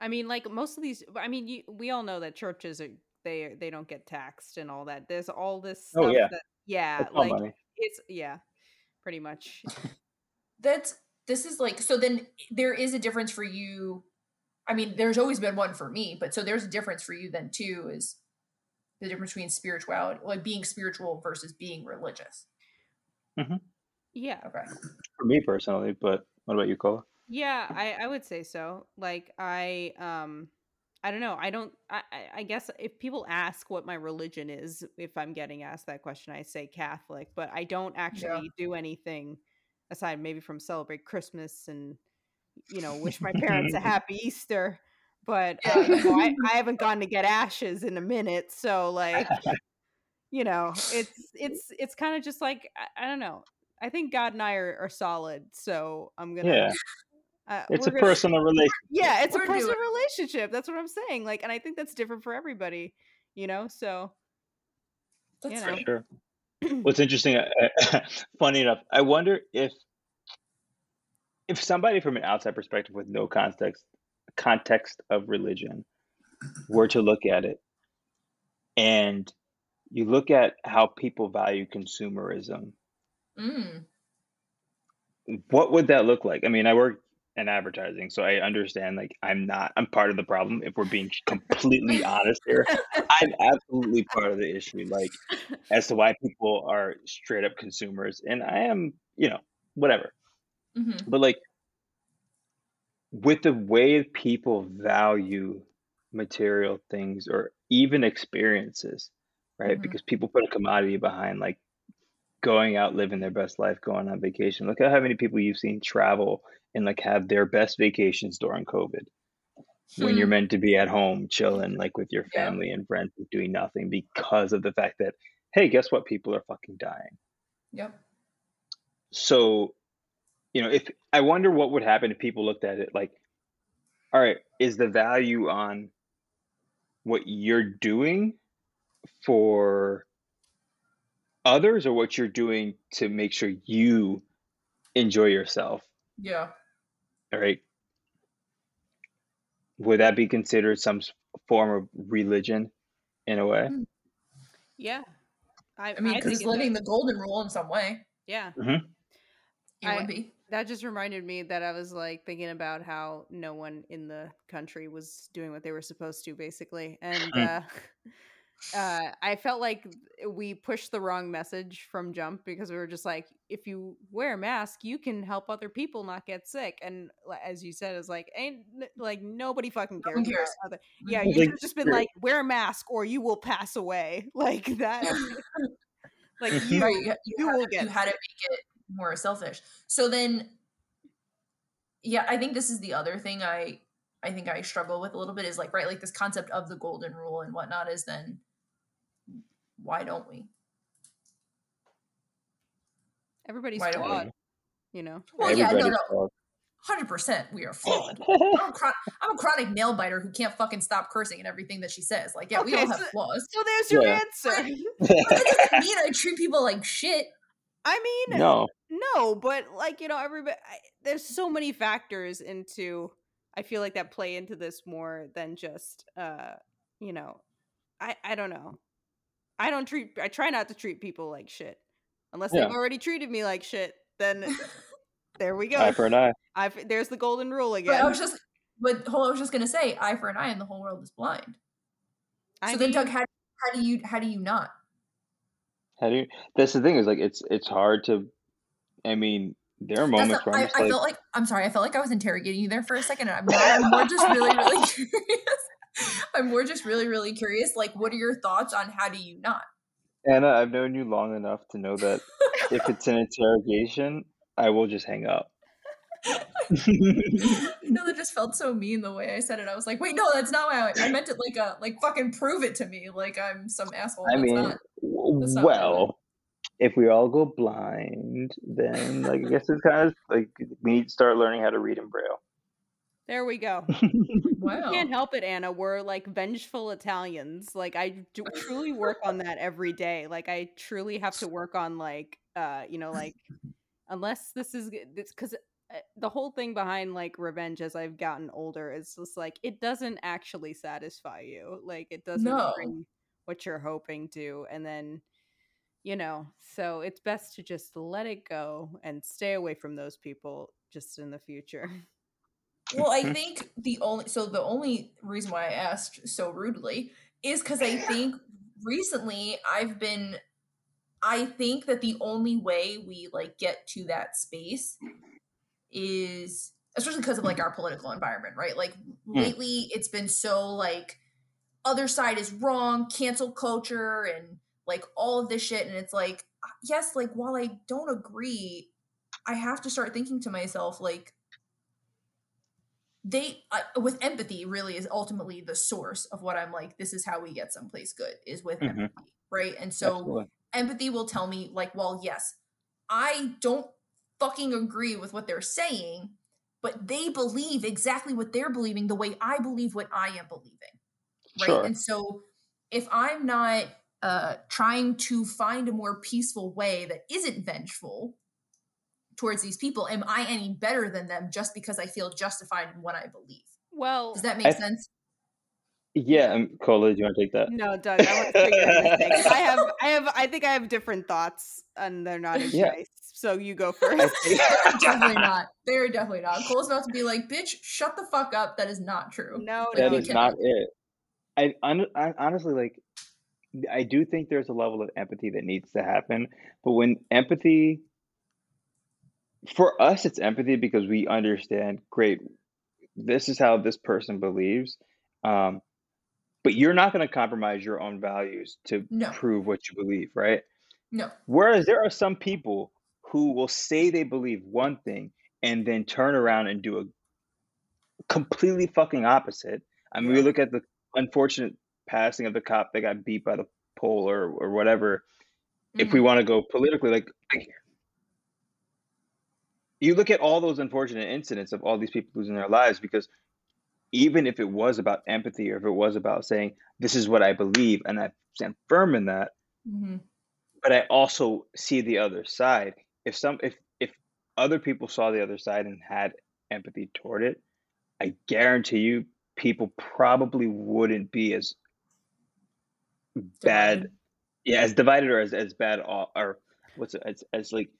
I mean, like most of these. I mean, you, we all know that churches are they they don't get taxed and all that. There's all this. Stuff oh yeah. That, yeah. like money. it's yeah, pretty much. That's this is like so. Then there is a difference for you. I mean, there's always been one for me, but so there's a difference for you then too. Is the difference between spirituality, like being spiritual versus being religious. Mm-hmm. Yeah. Okay. For me personally, but what about you, Cola? Yeah, I, I would say so. Like I um I don't know. I don't I, I guess if people ask what my religion is, if I'm getting asked that question, I say Catholic, but I don't actually yeah. do anything aside maybe from celebrate Christmas and you know, wish my parents a happy Easter. But uh, you know, I, I haven't gone to get ashes in a minute, so like you know, it's it's it's kind of just like I, I don't know I think God and I are, are solid. So I'm gonna. Yeah. Uh, It's a gonna- personal relationship. Yeah, it's We're a personal doing- relationship. That's what I'm saying. Like, and I think that's different for everybody. You know, so That's you For know. fair. sure. What's interesting, uh, funny enough, I wonder if if somebody from an outside perspective with no context context of religion were to look at it and you look at how people value consumerism, Mm. what would that look like? I mean, I work in advertising, so I understand like I'm not I'm part of the problem if we're being completely honest here. I'm absolutely part of the issue like as to why people are straight up consumers and I am, you know, whatever. hmm But like with the way people value material things or even experiences, right? Mhm. Because people put a commodity behind like going out living their best life, going on vacation. Look at how many people you've seen travel and like have their best vacations during COVID when you're Hmm. meant to be at home chilling like with your Yeah. family and friends doing nothing because of the fact that hey, guess what? People are fucking dying. Yep. So, you know, if I wonder what would happen if people looked at it like, all right, is the value on what you're doing for others or what you're doing to make sure you enjoy yourself? Yeah. All right. Would that be considered some form of religion in a way? yeah. I, I mean, because think it's living the golden rule in some way. Yeah. It I- would be. That just reminded me that I was like thinking about how no one in the country was doing what they were supposed to, basically, and Mm. uh, uh, I felt like we pushed the wrong message from jump because we were just like, if you wear a mask, you can help other people not get sick, and as you said, it's like ain't like nobody fucking No cares. about cares. other- yeah, you should have just been like, wear a mask or you will pass away, like that. like you, right. You, you, you will to- you get had to make it more selfish. So then, yeah, I think this is the other thing I I think I struggle with a little bit is like right, like this concept of the golden rule and whatnot is then why don't we? everybody's Why don't we? flawed, you know. Well, yeah, no, no, hundred percent, we are flawed. I'm a, chron- I'm a chronic nail biter who can't fucking stop cursing at everything that she says. Like, yeah, we all have so- flaws. So there's your Yeah. answer. But that doesn't mean I treat people like shit. I mean, no. no, but like you know, everybody. I, there's so many factors into. I feel like that play into this more than just, uh, you know, I I don't know. I don't treat. I try not to treat people like shit, unless Yeah. they've already treated me like shit. Then there we go. Eye for an eye. I've, there's the golden rule But again. I was just, but hold on, I was just gonna say, eye for an eye, and the whole world is blind. I so then, Doug, how how do you how do you not? How do you? That's the thing is like it's it's hard to. I mean, there are moments where I'm I, just I like, felt like I'm sorry. I felt like I was interrogating you there for a second. And I'm not. I'm more just really, really curious. I'm more just really, really curious. Like, what are your thoughts on how do you not? Anna, I've known you long enough to know that if it's an interrogation, I will just hang up. you know, that just felt so mean the way I said it. I was like, wait, no, that's not how I, I meant it. Like, a like fucking prove it to me. Like I'm some asshole. I That's mean, not. that's not what I meant. well, if we all go blind, then like I guess it's kind of like we need to start learning how to read in braille. there we go. Wow. Can't help it, Anna. We're like vengeful Italians. Like I do truly work on that every day. Like I truly have to work on like uh you know like unless this is g- this because the whole thing behind like revenge as I've gotten older is just like it doesn't actually satisfy you. Like it doesn't No. bring what you're hoping to, and then you know so it's best to just let it go and stay away from those people just in the future. Well, I think the only so the only reason why I asked so rudely is because I think recently I've been I think that the only way we like get to that space is especially because of like our political environment, right? Like hmm. lately it's been so like other side is wrong, cancel culture and like all of this shit and it's like yes, like while I don't agree, I have to start thinking to myself like they uh, with empathy really is ultimately the source of what I'm like this is how we get someplace good is with Mhm. empathy right and so Absolutely. empathy will tell me like well yes I don't fucking agree with what they're saying, but they believe exactly what they're believing the way I believe what I am believing. Right. Sure. And so if I'm not uh, trying to find a more peaceful way that isn't vengeful towards these people, am I any better than them just because I feel justified in what I believe? Well, Does that make I- sense? Yeah, um, Cola, do you want to take that? no, Doug, I want to hear your. I have, I have, I think I have different thoughts, and they're not as Yeah. nice. So you go first. definitely not. They're definitely not. Cole's about to be like, bitch, shut the fuck up. That is not true. no, Like, that no, you is not it. I, I honestly like. I do think there's a level of empathy that needs to happen, but when empathy, for us, it's empathy because we understand. Great, this is how this person believes, um, but you're not going to compromise your own values to No. prove what you believe, right? No. Whereas there are some people who will say they believe one thing and then turn around and do a completely fucking opposite. I mean, we look at the unfortunate passing of the cop that got beat by the pole or or whatever. If we Mhm. want to go politically, like, you look at all those unfortunate incidents of all these people losing their lives because even if it was about empathy or if it was about saying this is what I believe and I stand firm in that, Mhm. but I also see the other side. If some if if other people saw the other side and had empathy toward it, I guarantee you people probably wouldn't be as bad yeah, as divided or as, as bad or what's it as, as like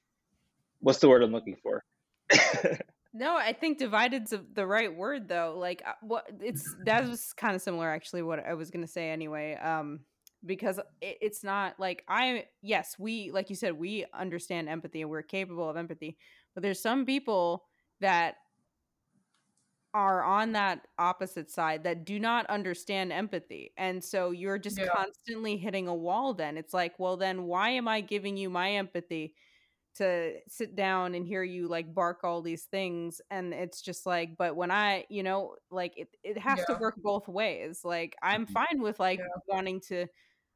what's the word I'm looking for? No, I think divided's the right word though. Like uh, what it's that was kind of similar actually what I was going to say anyway. Um because it, it's not like I yes, we like you said we understand empathy and we're capable of empathy. But there's some people that are on that opposite side that do not understand empathy. And so you're just Yeah. constantly hitting a wall then. It's like, well then why am I giving you my empathy? to sit down and hear you like bark all these things and it's just like but when i you know like it, it has to work both ways like i'm Mhm. fine with like Yeah. wanting to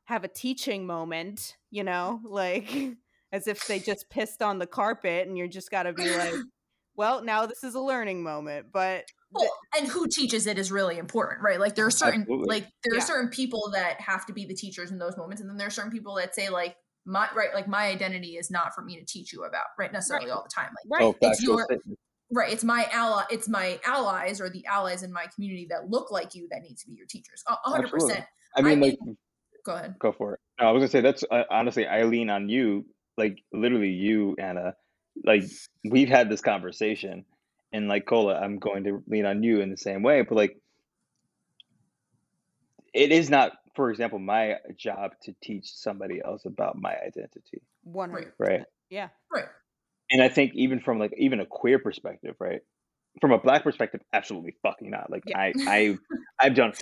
have a teaching moment you know like as if they just pissed on the carpet and you're just got to be like well now this is a learning moment but Well, and who teaches it is really important, right? Like there are certain Absolutely. like there are certain people that have to be the teachers in those moments, and then there are certain people that say like my right, like my identity is not for me to teach you about, right? Necessarily all the time. Like right oh, it's your- statement. right, it's my ally, it's my allies or the allies in my community that look like you that need to be your teachers. A a hundred Absolutely. percent. I mean, I like, Go ahead. go for it. No, I was gonna say that's uh, honestly, I lean on you, like literally you, Anna. Like we've had this conversation, and like Cola, I'm going to lean on you in the same way. But like, it is not, for example, my job to teach somebody else about my identity, 100 right? yeah Right. And I think even from like even a queer perspective, right? From a black perspective, absolutely fucking not. Like Yeah. I, I, I've done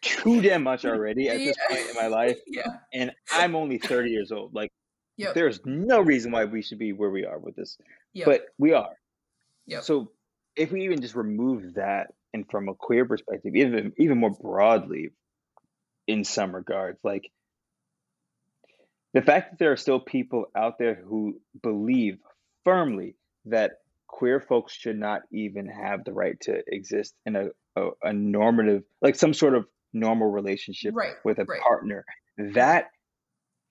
too damn much already at this Yeah. point in my life, Yeah. and I'm only 30 years old. Like. Yep. there's no reason why we should be where we are with this Yep. but we are Yep. so if we even just remove that and from a queer perspective even even more broadly in some regards like the fact that there are still people out there who believe firmly that queer folks should not even have the right to exist in a, a, a normative like some sort of normal relationship right. with a right. partner that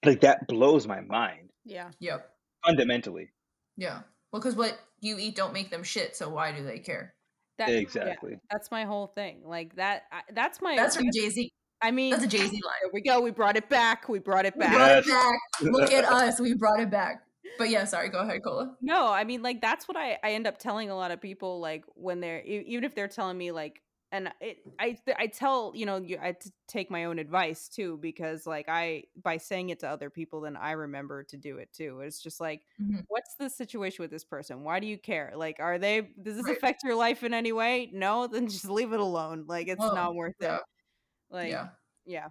like that blows my mind yeah Yep. fundamentally Yeah. Well, because what you eat don't make them shit, so why do they care? that yeah, exactly that's my whole thing like that I, that's my That's from Jay Z. i mean That's a Jay Z line. there we go we brought it back we brought it We back brought it back. Look at us. We brought it back. But yeah, sorry. Go ahead, Cola. No, I mean like that's what I I end up telling a lot of people like when they're e- even if they're telling me like and it I I tell you know you I take my own advice too because like I by saying it to other people then I remember to do it too. It's just like Mhm. what's the situation with this person? Why do you care? Like are they does this Right. affect your life in any way? No, then just leave it alone. Like it's Well, not worth yeah. it. Like yeah. yeah.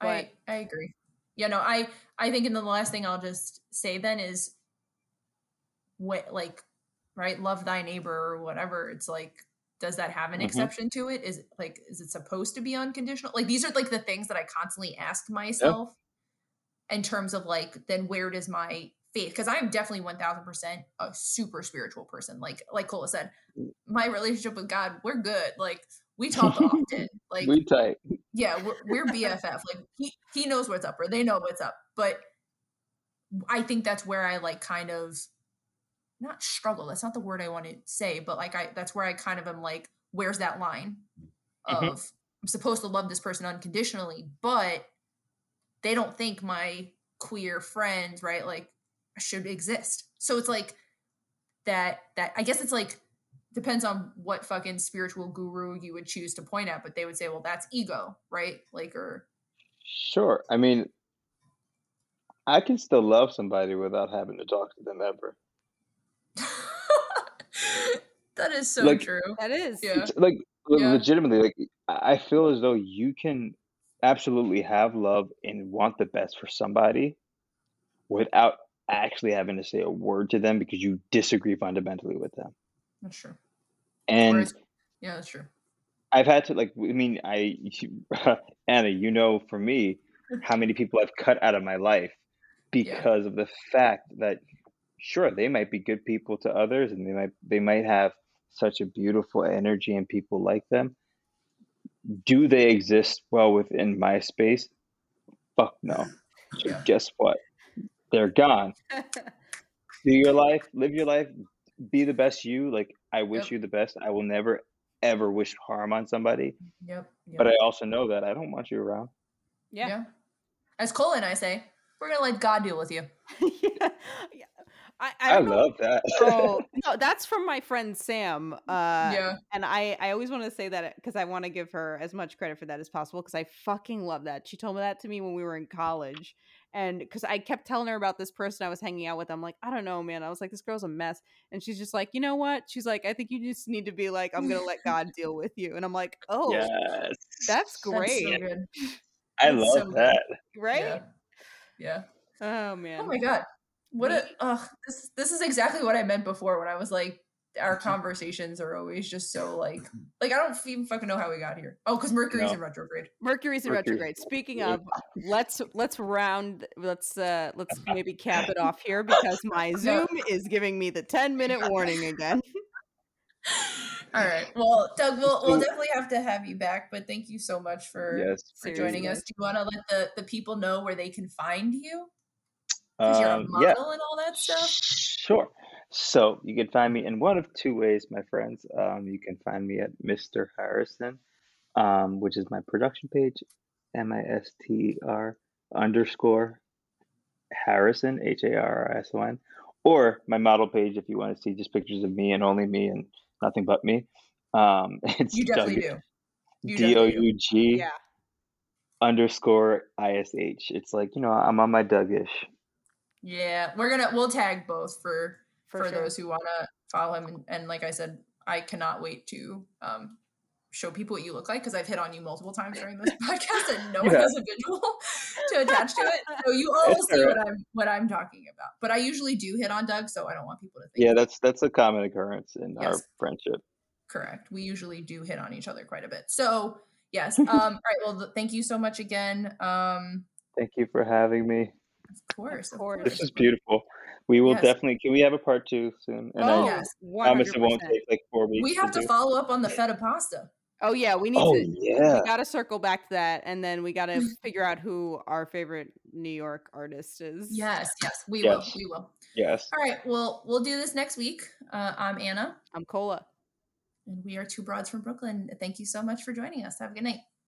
I I agree. Yeah, no, I I think in the last thing I'll just say then is what like right, love thy neighbor or whatever. It's like does that have an Mhm. exception to it? Is it like is it supposed to be unconditional? Like these are like the things that I constantly ask myself in terms of like then where does my faith because I'm definitely 1000% a super spiritual person. Like like Cola said, my relationship with God, we're good. Like we talk often. Like we tight. Yeah, we're, we're BFF. Like he he knows what's up or they know what's up. But I think that's where I like kind of not struggle. That's not the word I want to say, but like I that's where I kind of am like, where's that line of mm-hmm. I'm supposed to love this person unconditionally, but they don't think my queer friends, right? Like should exist. So it's like that that I guess it's like depends on what fucking spiritual guru you would choose to point at, but they would say, well, that's ego, right? Like or Sure. I mean I can still love somebody without having to talk to them ever. that is so like, true. That is. Yeah. Like yeah. legitimately, like I feel as though you can absolutely have love and want the best for somebody without actually having to say a word to them because you disagree fundamentally with them. That's true. And yeah, that's true. I've had to like. I mean, I Anna, you know, for me, how many people I've cut out of my life because yeah. of the fact that sure they might be good people to others and they might they might have such a beautiful energy and people like them. Do they exist well within my space? Fuck no. Yeah. Guess what? they're gone. Do your life, live your life, be the best you. Like I wish yep. you the best. I will never ever wish harm on somebody. Yep, yep. But I also know that I don't want you around. Yeah. yeah. As Cole and I say, we're gonna let God deal with you. yeah. I, I, I love that. oh no, that's from my friend Sam. Uh, yeah, and I I always want to say that because I want to give her as much credit for that as possible because I fucking love that. She told me that to me when we were in college, and because I kept telling her about this person I was hanging out with. I'm like, I don't know, man. I was like, this girl's a mess, and she's just like, you know what? She's like, I think you just need to be like, I'm gonna let God deal with you, and I'm like, oh, yes. that's great. That's so I love so that. Right? Yeah. yeah. Oh man. Oh my god. What a ugh, this this is exactly what I meant before when I was like our conversations are always just so like like I don't even fucking know how we got here. Oh, because Mercury's no. in retrograde. Mercury's in Mercury. retrograde. Speaking of, let's let's round let's uh let's maybe cap it off here because my Zoom is giving me the 10 minute warning again. All right. Well, Doug, we'll, we'll definitely have to have you back, but thank you so much for, yes. for joining us. Do you want to let the, the people know where they can find you? Because you're a um, model yeah. and all that stuff? Sure. So you can find me in one of two ways, my friends. Um, you can find me at Mr. Harrison, um, which is my production page, M I S T R underscore Harrison, H A R R S O N, or my model page if you want to see just pictures of me and only me and nothing but me. Um, it's you definitely do. D O U G underscore I S H. It's like, you know, I'm on my Dougish. Yeah, we're gonna we'll tag both for for, for sure. those who want to follow him. And, and, like I said, I cannot wait to um, show people what you look like because I've hit on you multiple times during this podcast and no one has a visual to attach to it. So you all will see what I'm what I'm talking about. But I usually do hit on Doug, so I don't want people to think. Yeah, that's that's a common occurrence in yes. our friendship. Correct. We usually do hit on each other quite a bit. So yes. Um, all right. Well, th- thank you so much again. Um, thank you for having me. Of course, of course. This is beautiful. We will yes. definitely. Can we have a part two soon? And oh, I yes, promise it won't take like four weeks. We have to, to follow up on the feta pasta. Oh yeah, we need oh, to. Yeah. We got to circle back to that, and then we got to figure out who our favorite New York artist is. Yes, yes, we yes. will. We will. Yes. All right. Well, we'll do this next week. Uh, I'm Anna. I'm Cola. And we are two broads from Brooklyn. Thank you so much for joining us. Have a good night.